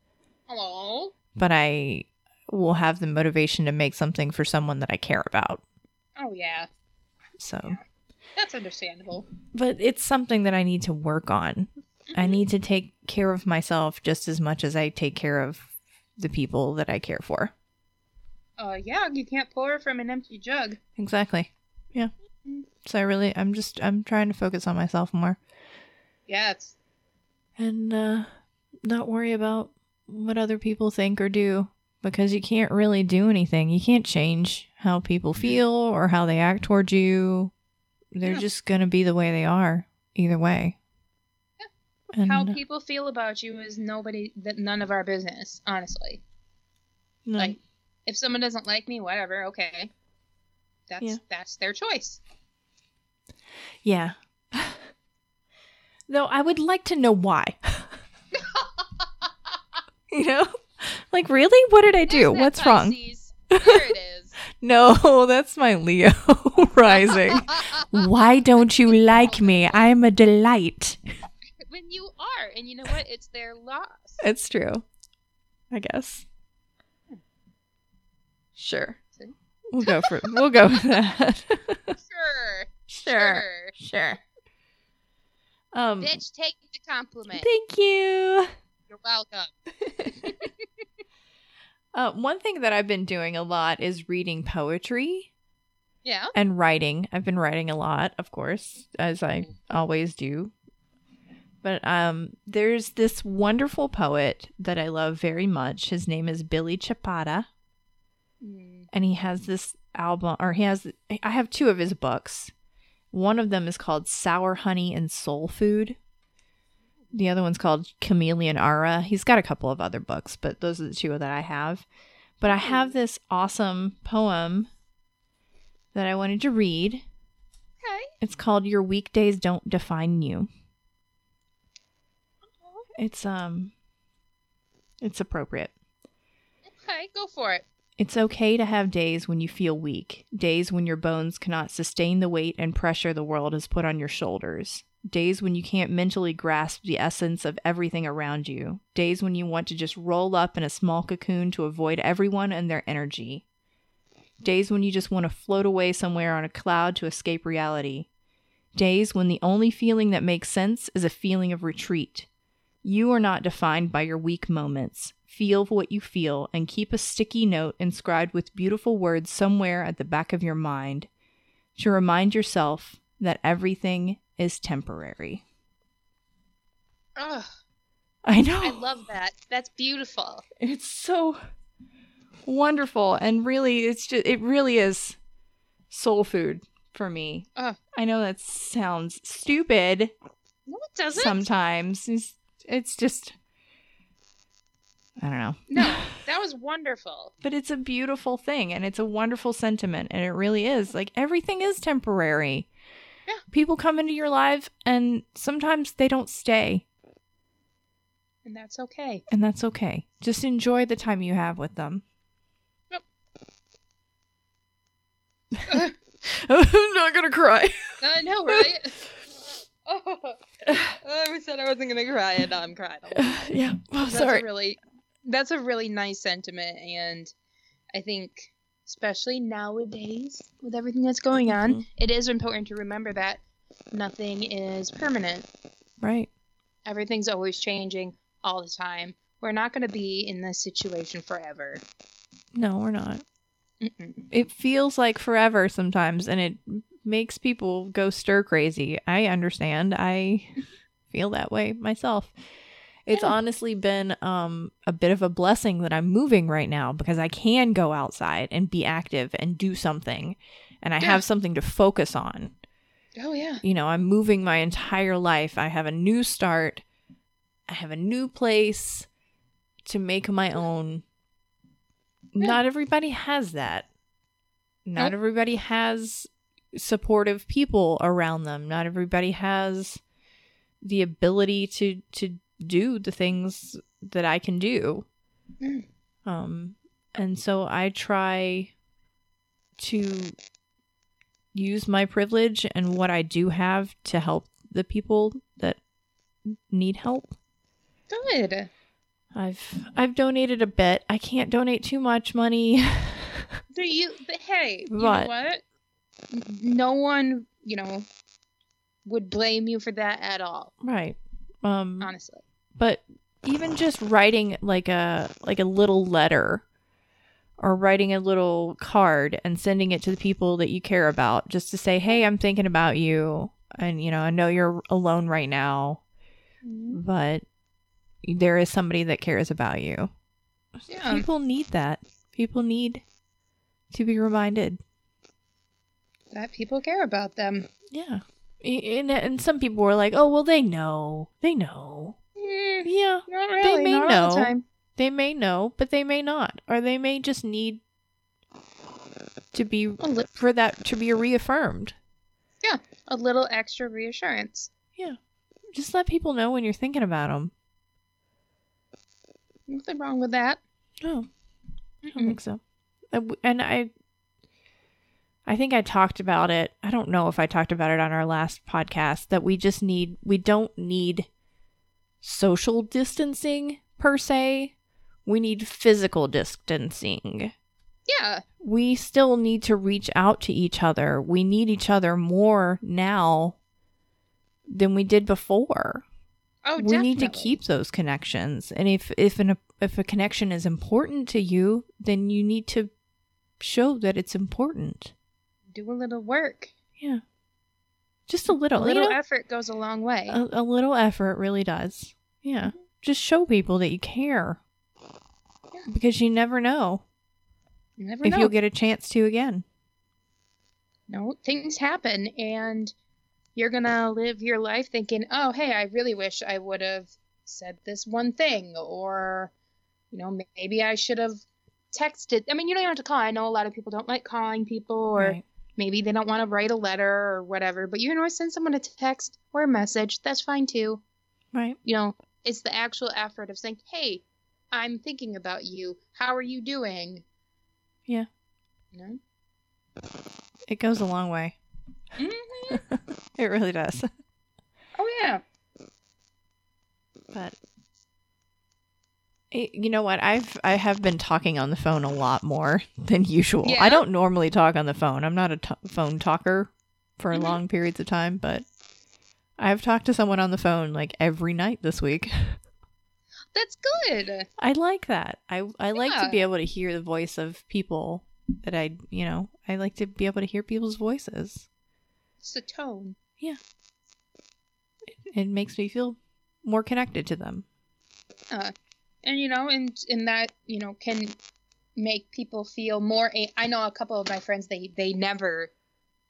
Hello. but I will have the motivation to make something for someone that I care about. Oh yeah, So, that's understandable. but it's something that I need to work on. I mm-hmm. need to take care of myself just as much as I take care of the people that I care for. Uh, yeah, you can't pour from an empty jug. Exactly. Yeah. So I really I'm just I'm trying to focus on myself more Yeah, it's and uh not worry about what other people think or do because you can't really do anything. You can't change how people feel or how they act towards you. They're Yeah. just going to be the way they are either way. And how people feel about you is nobody that none of our business. Honestly, no, like if someone doesn't like me, whatever. Okay, that's Yeah. that's their choice. yeah. Though I would like to know why. you know? Like really? What did I do? What's wrong? There it is. No, that's my Leo rising. Why don't you like me? I'm a delight. when you are, and you know what? It's their loss. It's true. I guess. Sure. We'll go for we'll go with that. Sure, sure. sure. Um Bitch, take the compliment. thank you. You're welcome. Uh, one thing that I've been doing a lot is reading poetry Yeah. and writing. I've been writing a lot, of course, as I always do. But um, there's this wonderful poet that I love very much. His name is Billy Chapata, Mm. and he has this album, or he has. I have two of his books. One of them is called Sour Honey and Soul Food. The other one's called Chameleon Ara. He's got a couple of other books, but those are the two that I have. But I have this awesome poem that I wanted to read. Okay. It's called Your Weekdays Don't Define You. It's um it's appropriate. Okay, go for it. It's okay to have days when you feel weak, days when your bones cannot sustain the weight and pressure the world has put on your shoulders, days when you can't mentally grasp the essence of everything around you, days when you want to just roll up in a small cocoon to avoid everyone and their energy, days when you just want to float away somewhere on a cloud to escape reality, Days when the only feeling that makes sense is a feeling of retreat. You are not defined by your weak moments. Feel what you feel and keep a sticky note inscribed with beautiful words somewhere at the back of your mind to remind yourself that everything is temporary. Ugh, I know. I love that. That's beautiful. It's so wonderful and really it's just it really is soul food for me. Ugh. I know that sounds stupid No, it doesn't. sometimes. It's, it's just I don't know. No, that was wonderful. But it's a beautiful thing and it's a wonderful sentiment and it really is. Like everything is temporary. Yeah. People come into your life and sometimes they don't stay. And that's okay. And that's okay. Just enjoy the time you have with them. Yep. I'm not gonna cry. I know, right? oh, I said I wasn't gonna cry, and now I'm crying. yeah. Oh, That's sorry. really, that's a really nice sentiment, and I think, especially nowadays with everything that's going on, Mhm. it is important to remember that nothing is permanent. Right. Everything's always changing all the time. We're not going to be in this situation forever. No, we're not. Mm-mm. It feels like forever sometimes, and it makes people go stir crazy. I understand. I feel that way myself. It's Yeah. honestly been um, a bit of a blessing that I'm moving right now because I can go outside and be active and do something, and I Yeah. have something to focus on. Oh yeah. you know, I'm moving my entire life. I have a new start. I have a new place to make my own. Yeah. Not everybody has that. Not Nope. everybody has supportive people around them. Not everybody has the ability to to do the things that I can do. Mm. Um and so I try to use my privilege and what I do have to help the people that need help. Good. I've I've donated a bit. I can't donate too much money. Do you? But hey, you What? know what? No one, you know, would blame you for that at all. right. Um Honestly. But even just writing like a like a little letter or writing a little card and sending it to the people that you care about just to say, "Hey, I'm thinking about you." And you know, I know you're alone right now, mm-hmm. but there is somebody that cares about you. Yeah. People need that. People need to be reminded. That people care about them. Yeah. And, and some people were like, "Oh, well, they know. They know." Yeah, not really. may not the know. time. they may know, but they may not, or they may just need to be for that to be reaffirmed. Yeah, a little extra reassurance. Yeah. Just let people know when you're thinking about them. Nothing wrong with that. No, I don't Mm-mm. think so. And I, I think I talked about it. I don't know if I talked about it on our last podcast that we just need. We don't need social distancing per se. We need physical distancing. Yeah. we still need to reach out to each other. We need each other more now than we did before. Oh, we need to keep those connections. And if if an if a connection is important to you, then you need to show that it's important. do a little work. Yeah. Just a little, a little you know, effort goes a long way. a, a little effort really does. Yeah. Just show people that you care. Yeah. Because you never know you never if know. you'll get a chance to again. no, things happen, and you're gonna live your life thinking, "Oh, hey, I really wish I would have said this one thing," or, you know, maybe I should have texted. I mean, you don't have to call. I know a lot of people don't like calling people, or Right. maybe they don't want to write a letter or whatever. But you can always send someone a text or a message. That's fine too. Right. You know, it's the actual effort of saying, "Hey, I'm thinking about you. How are you doing?" Yeah. Know. It goes a long way. Mhm. It really does. Oh yeah. But you know what? I've I have been talking on the phone a lot more than usual. Yeah? I don't normally talk on the phone. I'm not a t- phone talker for Mhm. long periods of time, but I've talked to someone on the phone like every night this week. That's good. I like that. I I like to be able to hear the voice of people that I, you know, I like to be able to hear people's voices. It's the tone. Yeah. It makes me feel more connected to them. Uh, and you know, and and that you know can make people feel more. A- I know a couple of my friends they they never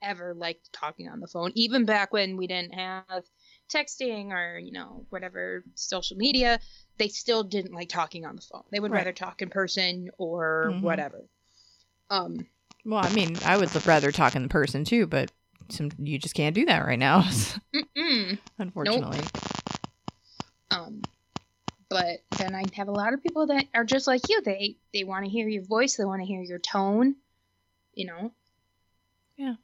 ever liked talking on the phone, even back when we didn't have texting or you know whatever social media. They still didn't like talking on the phone. They would Right. rather talk in person or Mhm. whatever. Um, Well, I mean, I would rather talk in person too, but some you just can't do that right now, unfortunately. Um, but then I have a lot of people that are just like you. They they want to hear your voice. They want to hear your tone. You know. Yeah.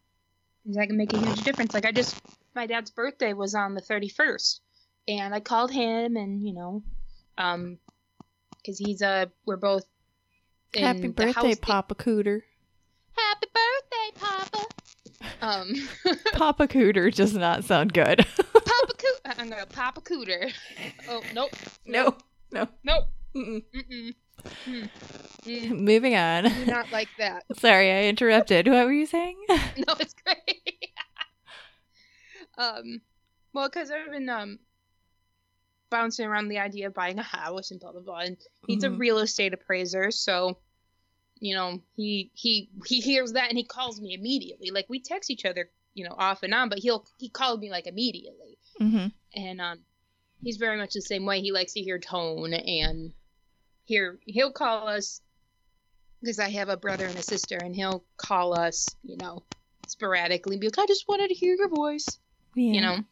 That can make a huge difference. Like I just, my dad's birthday was on the thirty first, and I called him, and you know, um, because he's a we're both. in Happy the birthday, Papa Cooter. Happy birthday, Papa. Um, Papa Cooter does not sound good. Papa Coo. I'm gonna Papa Cooter. Oh nope, no, no. nope. Mm-mm. Mm-mm. Mm. Mm. Moving on. Do not like that. Sorry, I interrupted. What were you saying? no, it's great. um, well, because I've been um bouncing around the idea of buying a house and blah blah blah, and he's a Mhm. real estate appraiser, so you know he he he hears that and he calls me immediately. Like we text each other, you know, off and on, but he'll he called me like immediately, hmm and um, he's very much the same way. He likes to hear tone and hear. He'll call us because I have a brother and a sister, and he'll call us, you know, sporadically, and be like, "I just wanted to hear your voice," Yeah. you know.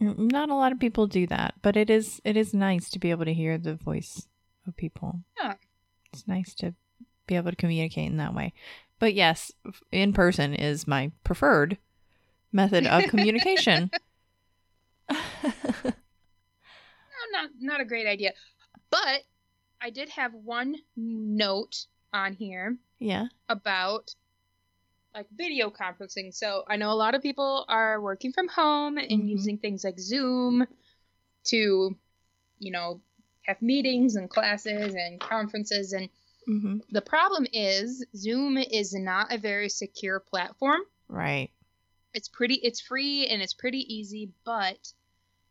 Not a lot of people do that, but it is it is nice to be able to hear the voice of people. Yeah. It's nice to be able to communicate in that way. But yes, in person is my preferred method of communication. No, not not a great idea, but I did have one note on here yeah. about like video conferencing. So I know a lot of people are working from home and Mhm. using things like Zoom to, you know, have meetings and classes and conferences. And hmm the problem is Zoom is not a very secure platform. Right. It's pretty, it's free and it's pretty easy, but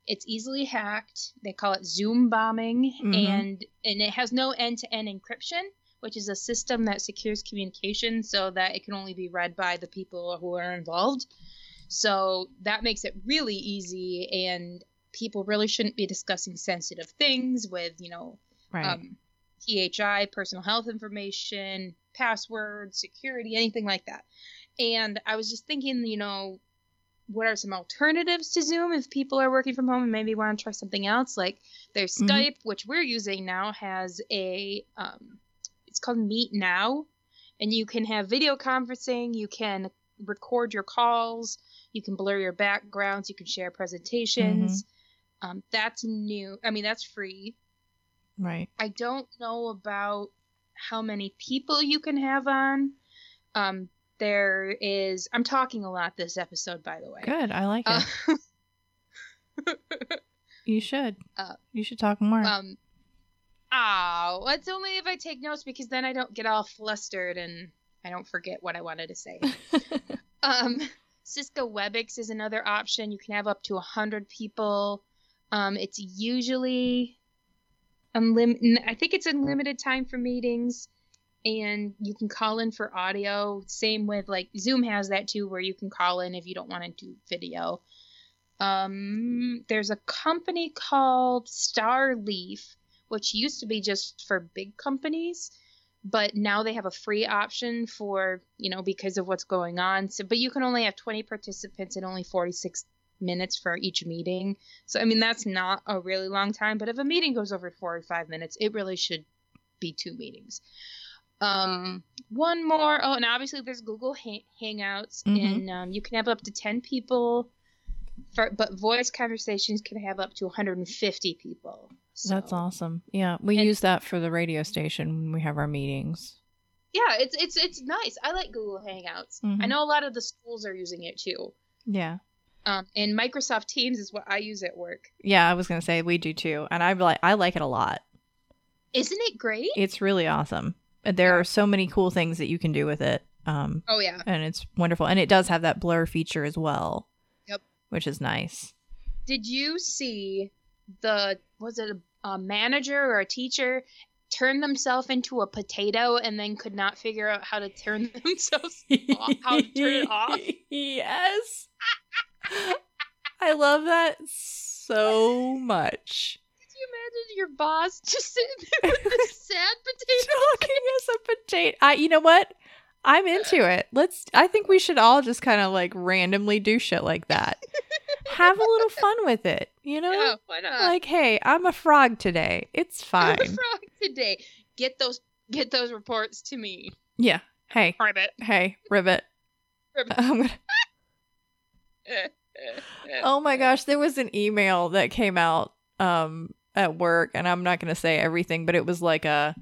it's easily hacked. They call it Zoom bombing, Mhm. and and it has no end-to-end encryption, which is a system that secures communication so that it can only be read by the people who are involved. So that makes it really easy, and people really shouldn't be discussing sensitive things with you know Right. um, PHI, personal health information, passwords, security, anything like that. And I was just thinking, you know, what are some alternatives to Zoom if people are working from home and maybe want to try something else? Like there's Mhm. Skype, which we're using now, has a um, it's called Meet Now, and you can have video conferencing. You can record your calls. You can blur your backgrounds. You can share presentations. Um, that's new. I mean, that's free. right. I don't know about how many people you can have on. Um, there is. I'm talking a lot this episode, by the way. Good. I like it. Uh, you should. uh, you should talk more. um. Oh, it's only if I take notes because then I don't get all flustered and I don't forget what I wanted to say. Um, Cisco WebEx is another option. You can have up to 100 people. Um, it's usually unlimited. I think it's unlimited time for meetings, and you can call in for audio. Same with like Zoom has that too, where you can call in if you don't want to do video. Um, there's a company called Starleaf, which used to be just for big companies but now they have a free option for you know because of what's going on so but you can only have 20 participants and only 46 minutes for each meeting so i mean that's not a really long time but if a meeting goes over 45 minutes it really should be two meetings um one more oh and obviously there's google ha- hangouts Mhm. and um, you can have up to 10 people for but voice conversations can have up to 150 people So. That's awesome. Yeah, we And- use that for the radio station when we have our meetings. yeah, it's it's it's nice. I like Google Hangouts. I Mhm. know a lot of the schools are using it too. Yeah. Um, and Microsoft Teams is what I use at work. Yeah, I was gonna say we do too, and I like I like it a lot. Isn't it great? It's really awesome. There are so many cool things that you can do with it, um, Oh yeah. and it's wonderful. And it does have that blur feature as well. Yep. which is nice. Did you see the was it a, a manager or a teacher turn themselves into a potato and then could not figure out how to turn themselves off, how to turn it off? yes, I love that so much. You imagine your boss just sitting there with this sad potato? talking as a potato. I, you know what? I'm into it. Let's. I think we should all just kind of like randomly do shit like that. Have a little fun with it. You know, Yeah, why not? like, hey, I'm a frog today. It's fine." A frog today. Get those get those reports to me. yeah. Hey, Ribbit. hey, ribbit. Ribbit. I'm gonna. Oh my gosh, there was an email that came out um at work and I'm not going to say everything, but it was like a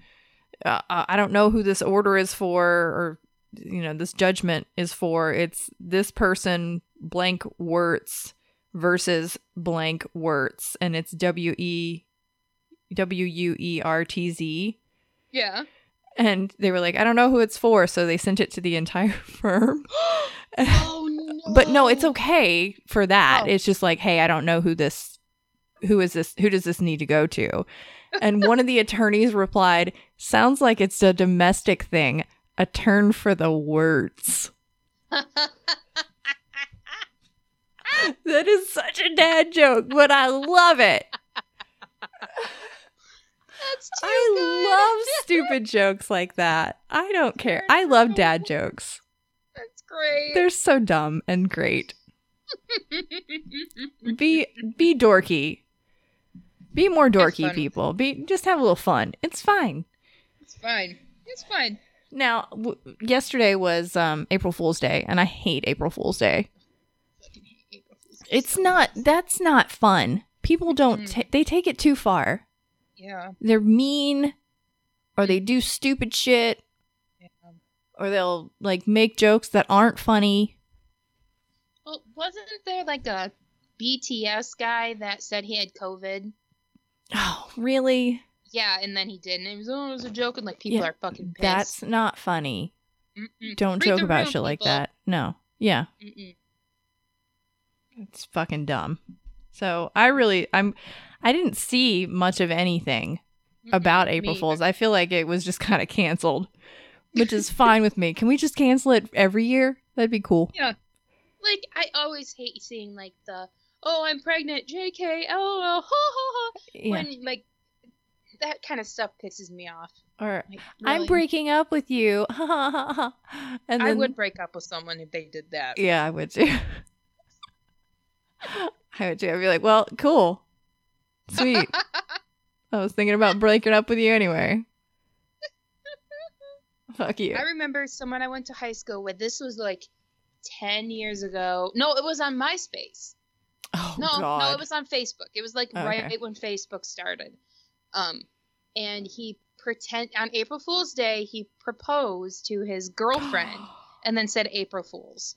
uh, I don't know who this order is for or you know, this judgment is for. It's this person blank Wertz versus blank Wertz and it's W E W U E R T Z Yeah. and they were like, I don't know who it's for, so they sent it to the entire firm. oh no. but no it's okay for that Oh. it's just like hey i don't know who this who is this who does this need to go to? And one of the attorneys replied sounds like it's a domestic thing. A turn for the words. That is such a dad joke but i love it. I love stupid jokes like that. I don't care. I love dad jokes. That's great. they're so dumb and great. Be be dorky be more dorky people be just have a little fun it's fine it's fine. It's fine. now w- yesterday was um april fool's day and i hate april fool's day April Fools. it's not that's not fun people don't Mm. ta- they take it too far Yeah. they're mean or they do stupid shit yeah. or they'll like make jokes that aren't funny Well, wasn't there like a BTS guy that said he had COVID? Oh really Yeah, and then he didn't. It was, oh, it was a joke, and like people Yeah, are fucking pissed. that's not funny Mm-mm. don't Read joke about room, shit like that no yeah Mm-mm. It's fucking dumb. So I really I'm I didn't see much of anything Mm-mm. about April. Fools. I feel like it was just kind of canceled, which is fine with me. Can we just cancel it every year? That'd be cool. Yeah. Like I always hate seeing like the oh I'm pregnant JK oh, LOL ha ha ha Yeah. when like that kind of stuff pisses me off. or Like, I'm breaking up with you. and I would break up with someone if they did that. Yeah, I would too. I would too. I'd be like, well, cool. Sweet. I was thinking about breaking up with you anyway. Fuck you. I remember someone I went to high school with. This was like ten years ago. No, it was on MySpace. Oh no, God. no, it was on Facebook. It was like Okay. right when Facebook started. Um, and he pretend on April Fool's Day he proposed to his girlfriend and then said April Fools.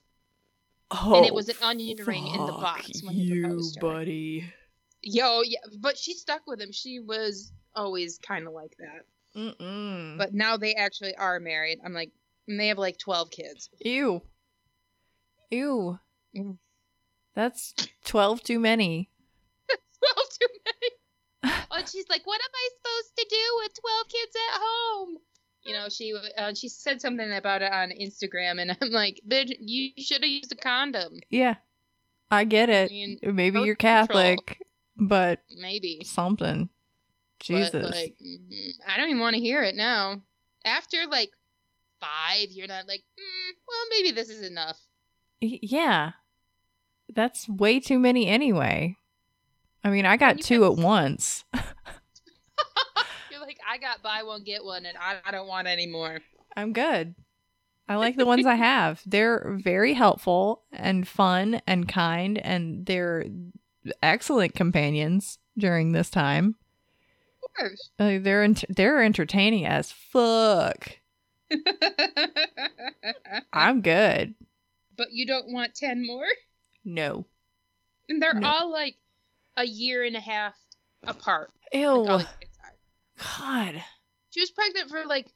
oh, and it was an onion ring in the box when he you, proposed her. buddy. Yo, yeah, but she stuck with him. She was always kind of like that. Mm-mm. But now they actually are married. I'm like, and they have like 12 kids. ew, ew. Mm. That's twelve too many. 12 too many. oh, and she's like, what am I supposed to do with 12 kids at home? You know, she uh, she said something about it on Instagram, and I'm like, bitch, you should have used a condom. Yeah, I get I it. mean, Maybe you're control. Catholic, but maybe. something. Jesus. But, like, mm, I don't even want to hear it now. After like five, you're not like, mm, well, maybe this is enough. Yeah. That's way too many anyway. I mean, I got You two can- at once. You're like, I got buy one get one, and I, I don't want any more. I'm good. I like the ones I have. They're very helpful and fun and kind, and they're excellent companions during this time. Of course. Uh, they're ent- they're entertaining as fuck. I'm good. but you don't want 10 more? No. And they're No. all like a year and a half apart. Ew. Like all the kids are. God. She was pregnant for like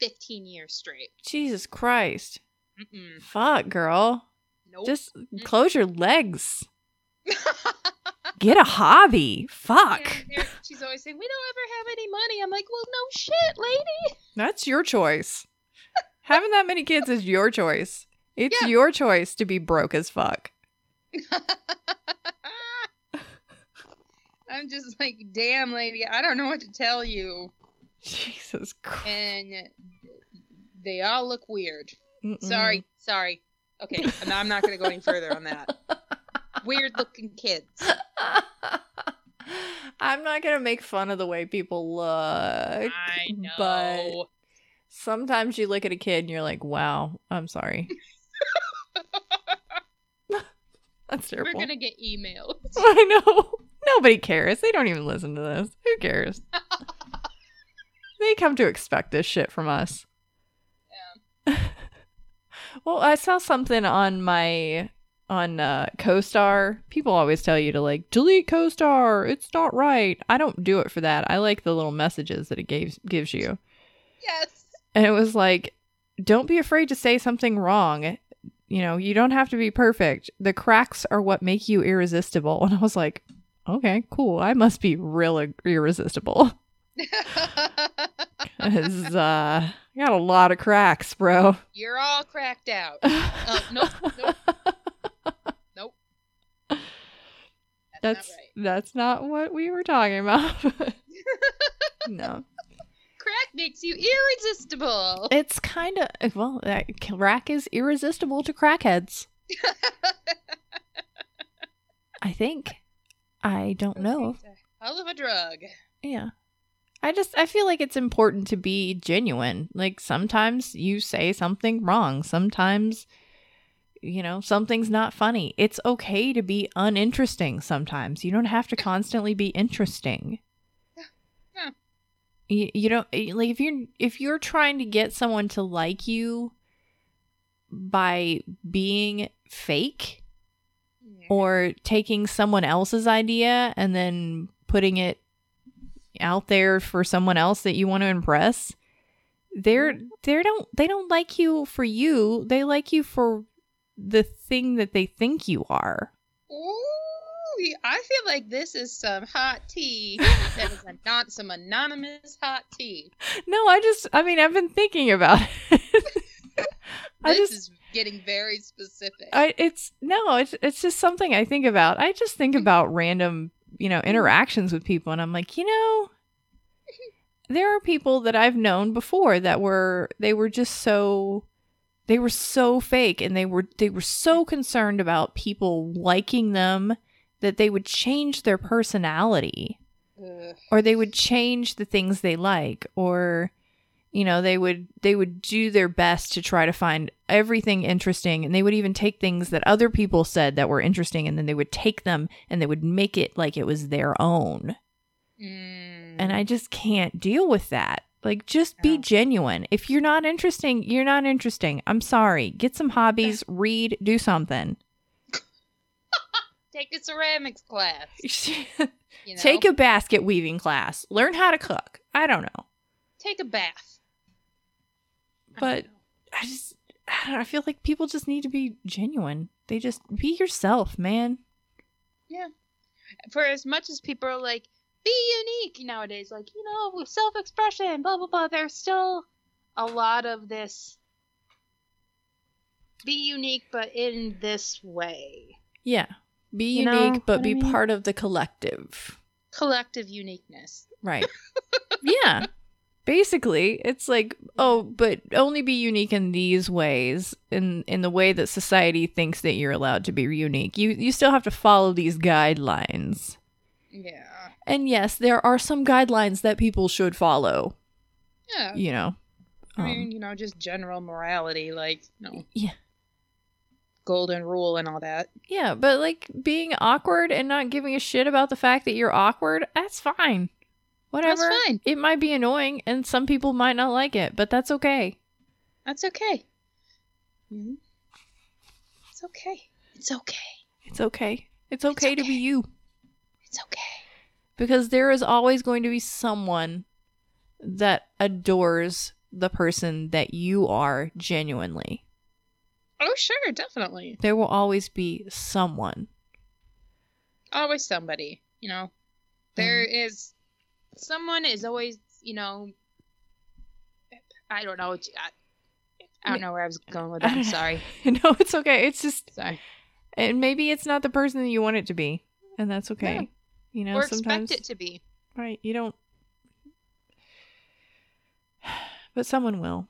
15 years straight. Jesus Christ. Mm-mm. Fuck, girl. Nope. Just close your legs. Get a hobby. Fuck. They're- she's always saying, We don't ever have any money. I'm like, Well, no shit, lady. That's your choice. Having that many kids is your choice. It's Yeah. your choice to be broke as fuck. I'm just like, Damn, lady, I don't know what to tell you. Jesus Christ. And they all look weird. Mm-mm. Sorry, sorry. Okay, I'm not going to go any further on that. Weird looking kids. I'm not gonna make fun of the way people look. I know. But sometimes you look at a kid and you're like, wow, I'm sorry. That's terrible. We're going to get emails. I know. Nobody cares. They don't even listen to this. Who cares? they come to expect this shit from us. Yeah. well, I saw something on my on uh CoStar. People always tell you to like delete CoStar. It's not right. I don't do it for that. I like the little messages that it gives gives you. Yes. And it was like, don't be afraid to say something wrong. You know, you don't have to be perfect. The cracks are what make you irresistible. And I was like, okay, cool. I must be real irresistible. 'Cause, uh, I got a lot of cracks, bro. You're all cracked out. Uh, nope, nope, nope. That's, That's not right. that's not what we were talking about. no, makes you irresistible. it's kind of well, that crack is irresistible to crackheads. I think. I don't know. Hell of a drug. Yeah. I just I feel like it's important to be genuine. Like sometimes you say something wrong. Sometimes you know, something's not funny. It's okay to be uninteresting sometimes. You don't have to constantly be interesting. Yeah. You, you don't like if you're if you're trying to get someone to like you by being fake or taking someone else's idea and then putting it out there for someone else that you want to impress they're they don't they don't like you for you. They like you for the thing that they think you are I feel like this is some hot tea. that is not some anonymous hot tea. no i just i mean i've been thinking about it i This just is getting very specific. I it's no, it's it's just something I think about. I just think mm-hmm. about random, you know, mm-hmm. interactions with people and I'm like, you know, there are people that I've known before that were they were just so they were so fake and they were they were so mm-hmm. concerned about people liking them that they would change their personality Ugh. or they would change the things they like or you know they would they would do their best to try to find everything interesting. And they would even take things that other people said that were interesting and then they would take them and they would make it like it was their own. Mm. and i just can't deal with that. Like just be genuine. If you're not interesting you're not interesting. I'm sorry. Get some hobbies read do something take a ceramics class. You know? take a basket weaving class learn how to cook i don't know take a bath. But- don't. I just I, don't know, I feel like people just need to be genuine. They just be yourself, man. Yeah. For as much as people are like, be unique nowadays, like, you know, with self expression, blah, blah, blah, there's still a lot of this be unique, but in this way. Yeah. Be You unique but be I mean? part of the collective. Collective uniqueness. Right. yeah. Basically, it's like, oh, but only be unique in these ways, in in the way that society thinks that you're allowed to be unique. You you still have to follow these guidelines. Yeah. And yes, there are some guidelines that people should follow, Yeah. you know. I Um, mean, you know, just general morality, like, no. Yeah. Golden rule and all that. Yeah, but like being awkward and not giving a shit about the fact that you're awkward, that's fine. Whatever. fine. It might be annoying and some people might not like it, but that's okay. That's okay. Mhm. It's okay. It's okay. It's okay. It's okay to be you It's okay. because there is always going to be someone that adores the person that you are genuinely. Oh, sure, definitely. There will always be someone. Always somebody, you know. There mm-hmm. is someone is always, you know. I don't know. I, I don't know where I was going with that. I'm sorry. no, it's okay. It's just Sorry. and maybe it's not the person that you want it to be, and that's okay. Yeah. You know, or sometimes expect it to be. right, you don't but someone will.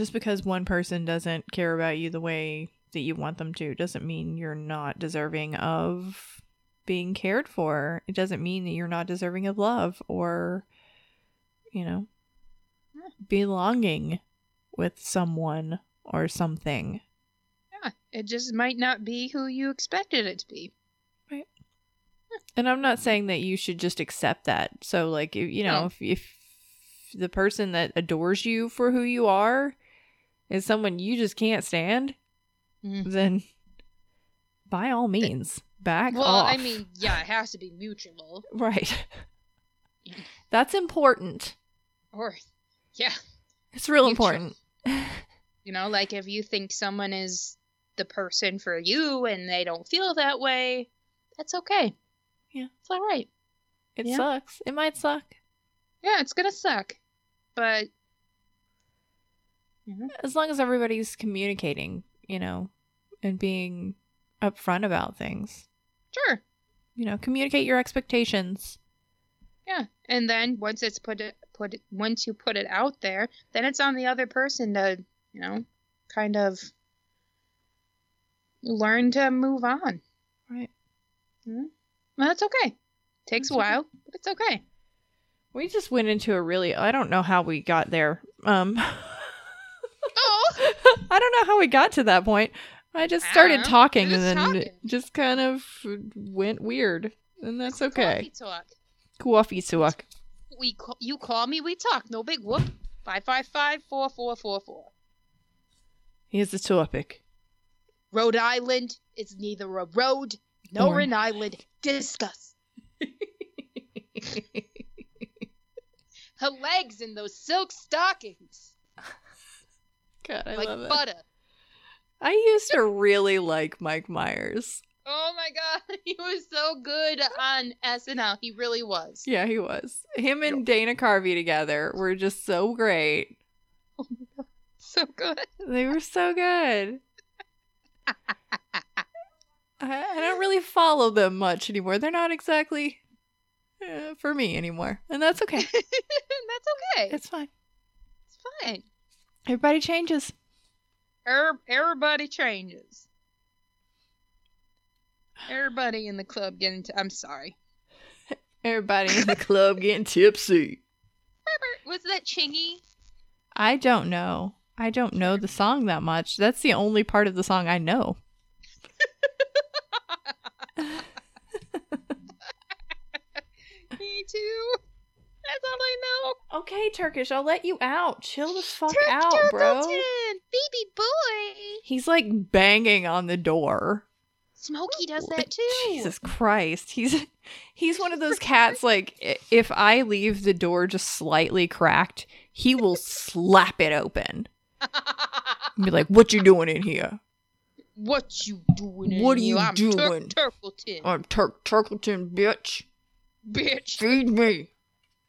Just because one person doesn't care about you the way that you want them to doesn't mean you're not deserving of being cared for. It doesn't mean that you're not deserving of love or you know, hmm. belonging with someone or something. Yeah, it just might not be who you expected it to be. Right. Hmm. And I'm not saying that you should just accept that. So, like, you know, No. if, if the person that adores you for who you are is someone you just can't stand, Mm. then by all means, back Well, off. I mean, yeah, it has to be mutual. right. That's important. Or, yeah, It's real Mutual. important. you know, like if you think someone is the person for you and they don't feel that way, that's okay. Yeah. It's all right. It Yeah. sucks. It might suck. Yeah, it's gonna suck, but know, As long as everybody's communicating, you know, and being upfront about things. sure, You know, communicate your expectations. yeah. And then once it's put it put it once you put it out there, then it's on the other person to you know, kind of learn to move on. Right. Well, that's okay. Takes That's a okay. while, but it's okay. We just went into a really I don't know how we got there. Um I don't know how we got to that point. I just started don't talking We're and then talking. just kind of went weird. And that's okay. Coffee talk. Coffee talk. We ca- you call me, we talk. No big whoop. Five five five four four four four. Here's the topic. Rhode Island is neither a road nor Or- an island. Discuss. Her legs in those silk stockings, God, I like love it. butter. I used to really like Mike Myers. Oh my god, he was so good on SNL. He really was. Yeah, he was. Him and Dana Carvey together were just so great. Oh my god, so good. They were so good. I, I don't really follow them much anymore. They're not exactly uh, for me anymore. And that's okay. That's okay. It's fine. It's fine. Everybody changes. Er- everybody changes. Everybody in the club getting. T- I'm sorry. Everybody in the club getting tipsy. Was that Chingy? I don't know. I don't know the song that much. That's the only part of the song I know. Okay, Turkish, I'll let you out. Chill the fuck Turk out, bro. Baby boy. He's like banging on the door. Smokey does that too. Jesus Christ. He's he's one of those cats like if I leave the door just slightly cracked, he will slap it open. And be like, "What you doing in here?" what you doing? What are here? you I'm doing? Turk Turkleton, I'm Turk Turkleton, bitch. bitch. Feed me.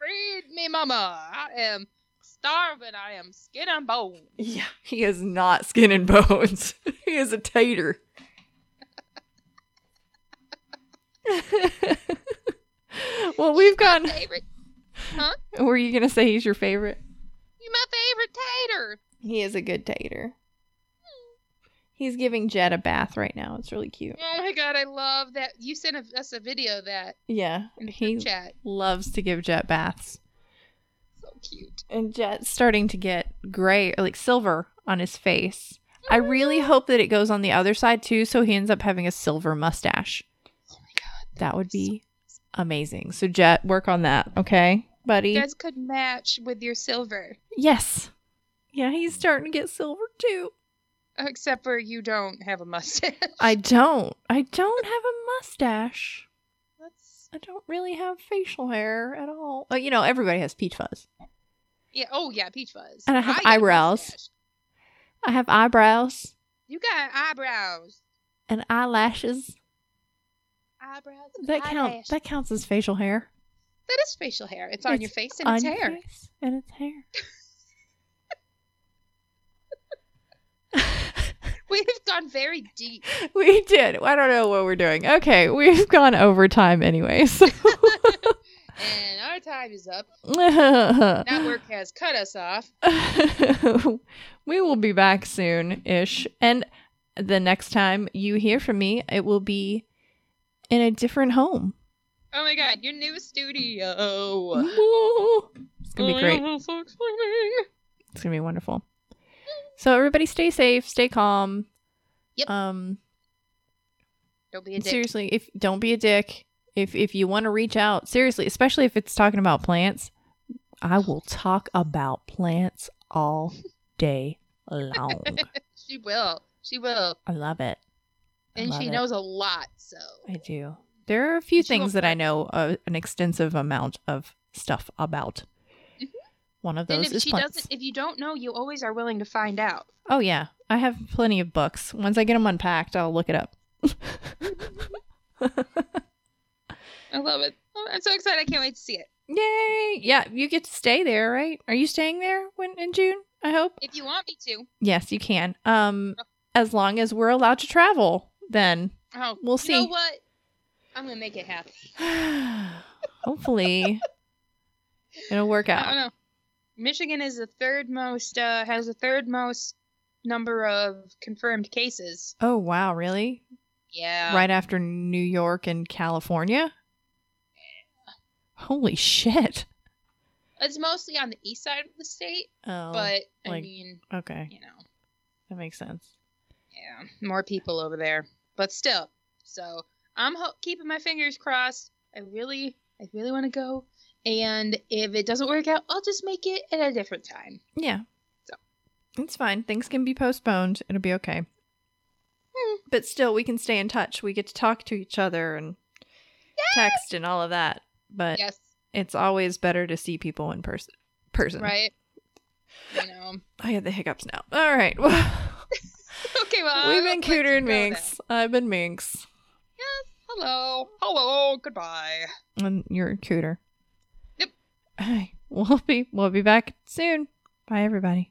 Feed me, mama. I am starving. I am skin and bone. Yeah, he is not skin and bones. he is a tater. well, we've gone. Favorite. Were you gonna say he's your favorite? You my favorite tater. He is a good tater. He's giving Jet a bath right now. It's really cute. Oh my god, I love that. You sent us a video of that Yeah, he chat. loves to give Jet baths. So cute. And Jet's starting to get gray, or like silver on his face. I oh really hope that it goes on the other side too, so he ends up having a silver mustache. Oh my god. That would be amazing. So Jet, work on that, okay, buddy? You guys could match with your silver, yes. Yeah, he's starting to get silver too. Except for you don't have a mustache. I don't. I don't have a mustache. That's I don't really have facial hair at all. Oh, you know, everybody has peach fuzz. yeah. Oh yeah, peach fuzz. And I have a eyebrows. I have eyebrows You got eyebrows. and eyelashes. Eyebrows. and That counts. That counts as facial hair. That is facial hair. It's on It's your face and it's hair. face and it's hair. We've gone very deep. we did. I don't know what we're doing. Okay, we've gone over time anyway. So And our time is up. Network has cut us off. we will be back soon ish. And the next time you hear from me, it will be in a different home. Oh my god, your new studio. It's going to be oh, great. Oh, exciting. It's going to be wonderful. So everybody stay safe, stay calm. Yep. Um Don't be a dick. seriously, if don't be a dick. If if you want to reach out, seriously, especially if it's talking about plants, I will talk about plants all day long. She will. She will. I love it. I And love she it. knows a lot, so. I do. There are a few She things that I know uh, an extensive amount of stuff about. One of And those if is she plants. doesn't, if you don't know, you always are willing to find out. Oh yeah, I have plenty of books. Once I get them unpacked, I'll look it up. I love it. Oh, I'm so excited. I can't wait to see it. Yay! Yeah, you get to stay there, right? Are you staying there when in June? I hope. If you want me to. Yes, you can. Um, as long as we're allowed to travel, then Oh, We'll see. You know what? I'm gonna make it happen. hopefully it'll work I don't out. know. Michigan is the third most uh, has the third most number of confirmed cases. Oh wow, really? Yeah. right after New York and California? Holy shit. It's mostly on the east side of the state, Oh, but I like- mean, okay. you know, That makes sense. yeah, more people over there. But still, so I'm ho- keeping my fingers crossed. I really, I really want to go. And if it doesn't work out, I'll just make it at a different time. Yeah. So. It's fine. Things can be postponed. It'll be okay. Hmm. But still, we can stay in touch. We get to talk to each other and text and all of that. But Yes, it's always better to see people in person. Person. right. You know. I had the hiccups now. All right. Okay, well, We've been Cooter and then. Minx. I've been Minx. Yes. Hello, hello, goodbye. And you're Cooter. We'll be we'll be back soon. Bye everybody.